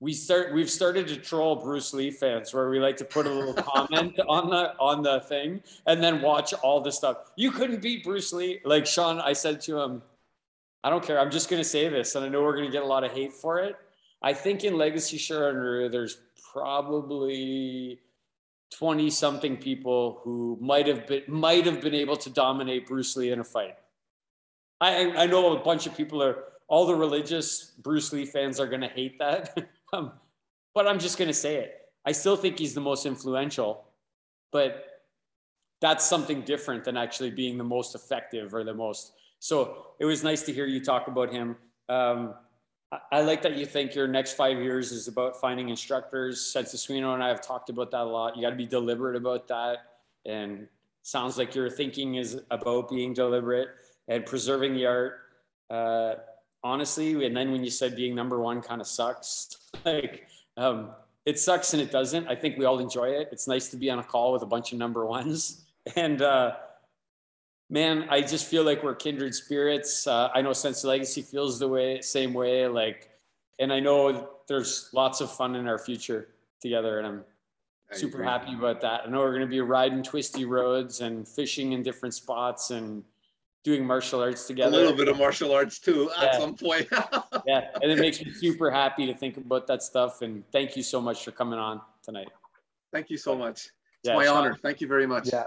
we start we've started to troll Bruce Lee fans where we like to put a little comment on the on the thing and then watch all the stuff. You couldn't beat Bruce Lee. Like Sean, I said to him, I don't care. I'm just gonna say this, and I know we're gonna get a lot of hate for it. I think in Legacy Shorin-ryu, there's probably 20 something people who might have been might have been able to dominate Bruce Lee in a fight. I I know a bunch of people are all the religious Bruce Lee fans are gonna hate that. Um, but I'm just going to say it. I still think he's the most influential, but that's something different than actually being the most effective or the most. So it was nice to hear you talk about him. Um, I, I like that you think your next five years is about finding instructors. Sensei Suino and I have talked about that a lot. You got to be deliberate about that. And sounds like your thinking is about being deliberate and preserving the art. Uh, honestly. And then when you said being number one kind of sucks, like um, it sucks and it doesn't. I think we all enjoy it. It's nice to be on a call with a bunch of number ones. And uh, man, I just feel like we're kindred spirits. Uh, I know Sensei Legacy feels the way, same way. Like, and I know there's lots of fun in our future together, and I'm super happy about that. I know we're going to be riding twisty roads and fishing in different spots and doing martial arts together. A little bit of martial arts too at some point. Yeah, and it makes me super happy to think about that stuff. And thank you so much for coming on tonight. Thank you so much. It's Yeah, my Sean. honor. Thank you very much. Yeah.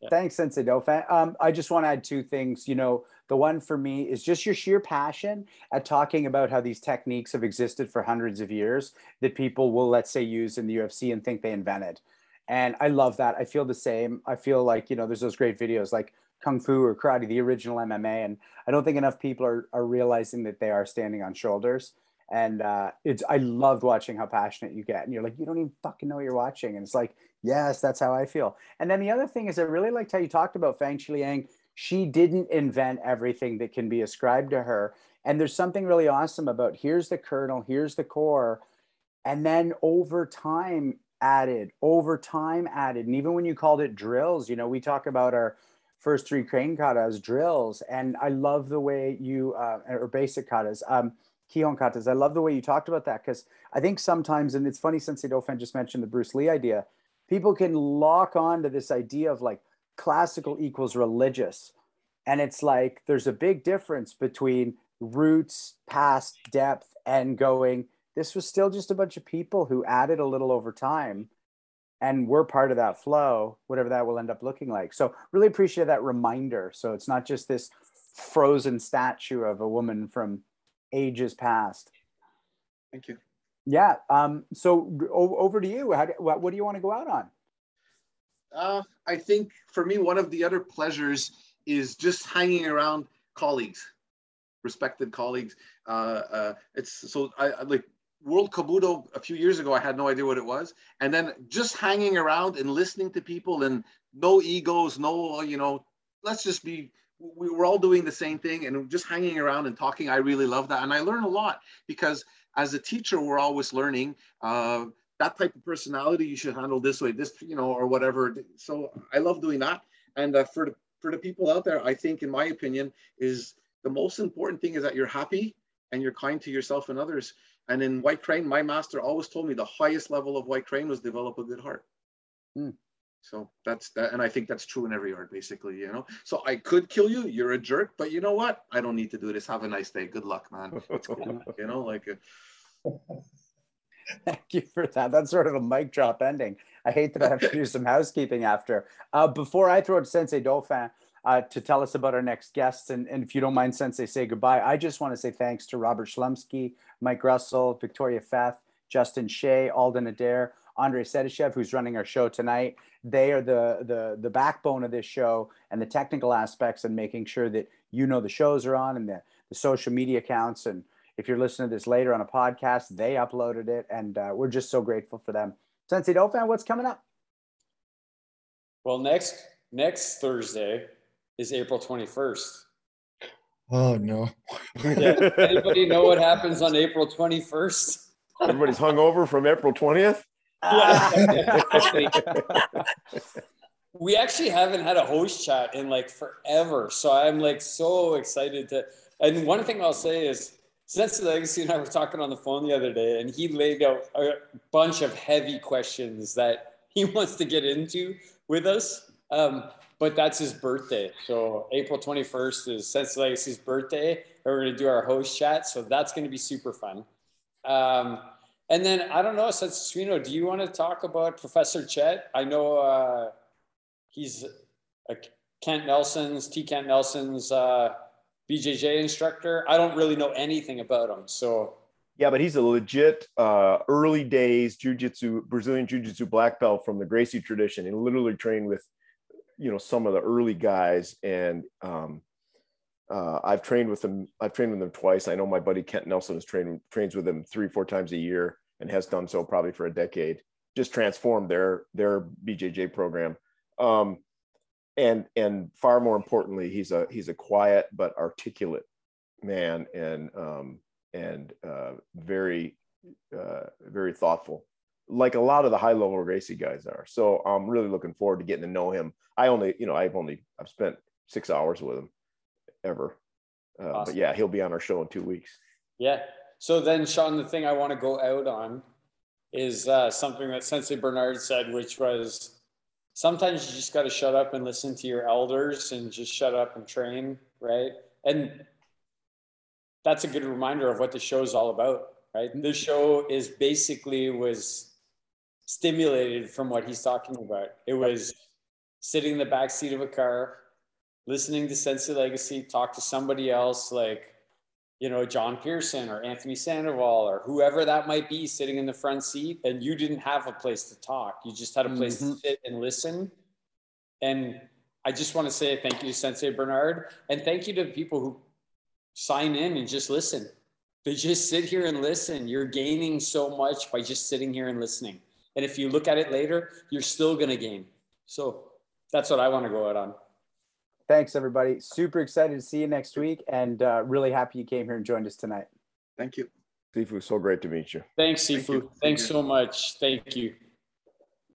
Yeah. Thanks, Sensei Dauphin. Um, I just want to add two things. You know, the one for me is just your sheer passion at talking about how these techniques have existed for hundreds of years that people will, let's say, use in the UFC and think they invented. And I love that. I feel the same. I feel like, you know, there's those great videos like Kung Fu or Karate, the original MMA. And I don't think enough people are, are realizing that they are standing on shoulders. And uh, it's, I loved watching how passionate you get. And you're like, you don't even fucking know what you're watching. And it's like, yes, that's how I feel. And then the other thing is, I really liked how you talked about Fang Liang. She didn't invent everything that can be ascribed to her. And there's something really awesome about here's the kernel, here's the core. And then over time added, over time added. And even when you called it drills, you know, we talk about our first three crane katas drills. And I love the way you, uh, or basic katas, um, Kihon katas. I love the way you talked about that because I think sometimes, and it's funny Sensei Dauphin just mentioned the Bruce Lee idea, people can lock on to this idea of like classical equals religious. And it's like there's a big difference between roots, past, depth, and going, this was still just a bunch of people who added a little over time. And we're part of that flow, whatever that will end up looking like. So, really appreciate that reminder. So, it's not just this frozen statue of a woman from ages past. Thank you. Yeah. Um, so over to you. How do, what, what do you want to go out on? Uh, I think for me, one of the other pleasures is just hanging around colleagues, respected colleagues. Uh, uh, it's so I, I like World Kabuto a few years ago. I had no idea what it was, and then just hanging around and listening to people and no egos, no you know. Let's just be. We we're all doing the same thing and just hanging around and talking. I really love that, and I learn a lot because as a teacher, we're always learning. Uh, that type of personality you should handle this way, this you know, or whatever. So I love doing that. And uh, for the for the people out there, I think, in my opinion, is the most important thing is that you're happy and you're kind to yourself and others. And in White Crane, my master always told me the highest level of White Crane was develop a good heart. Hmm. So that's that, and I think that's true in every art, basically, you know. So I could kill you, you're a jerk, but you know what? I don't need to do this. Have a nice day. Good luck, man. Cool, you know, like. Uh, Thank you for that. That's sort of a mic drop ending. I hate that I have to do some housekeeping after. Uh, before I throw it to Sensei Dauphin, uh, to tell us about our next guests. And, and if you don't mind, Sensei, say goodbye. I just want to say thanks to Robert Schlumsky, Mike Russell, Victoria Feth, Justin Shea, Alden Adair, Andre Sedishev, who's running our show tonight. They are the, the, the backbone of this show and the technical aspects and making sure that you know the shows are on and the, the social media accounts. And if you're listening to this later on a podcast, they uploaded it. And uh, we're just so grateful for them. Sensei Dauphin, what's coming up? Well, next next Thursday is April 21st. Oh no. Yeah. Anybody know what happens on April 21st? Everybody's hung over from April 20th. we actually haven't had a host chat in like forever. So I'm like so excited to. And one thing I'll say is, Sensei Legacy and I were talking on the phone the other day, and he laid out a bunch of heavy questions that he wants to get into with us. Um, but that's his birthday. So April 21st is Sensei Legacy's birthday. And we're going to do our host chat. So that's going to be super fun. Um, and then I don't know, Sensei Suino, do you want to talk about Professor Chet? I know uh, he's a Kent Nelson's, T. Kent Nelson's uh, BJJ instructor. I don't really know anything about him. So yeah, but he's a legit uh, early days jujitsu, Brazilian jiu-jitsu black belt from the Gracie tradition and literally trained with, you know, some of the early guys. And um, uh, I've trained with them. I've trained with them twice. I know my buddy Kent Nelson has trained trains with them three, four times a year and has done so probably for a decade. Just transformed their their BJJ program. Um, and and far more importantly, he's a he's a quiet but articulate man and um, and uh, very uh, very thoughtful, like a lot of the high level Gracie guys are. So I'm really looking forward to getting to know him. I only you know I've only I've spent six hours with him ever, uh, awesome. but yeah, he'll be on our show in two weeks. Yeah. So then, Sean, the thing I want to go out on is uh, something that Sensei Bernard said, which was sometimes you just got to shut up and listen to your elders and just shut up and train, right? And that's a good reminder of what the show is all about, right? The show is basically was stimulated from what he's talking about. It was sitting in the back seat of a car, listening to Sensei Legacy, talk to somebody else like you know, John Pearson or Anthony Sandoval or whoever that might be sitting in the front seat, and you didn't have a place to talk. You just had a place mm-hmm. to sit and listen. And I just want to say thank you to Sensei Bernard and thank you to the people who sign in and just listen. They just sit here and listen. You're gaining so much by just sitting here and listening. And if you look at it later, you're still going to gain. So that's what I want to go out on. Thanks, everybody. Super excited to see you next week and uh, really happy you came here and joined us tonight. Thank you. Sifu, so great to meet you. Thanks, Sifu. Thank Thanks so much. Thank you.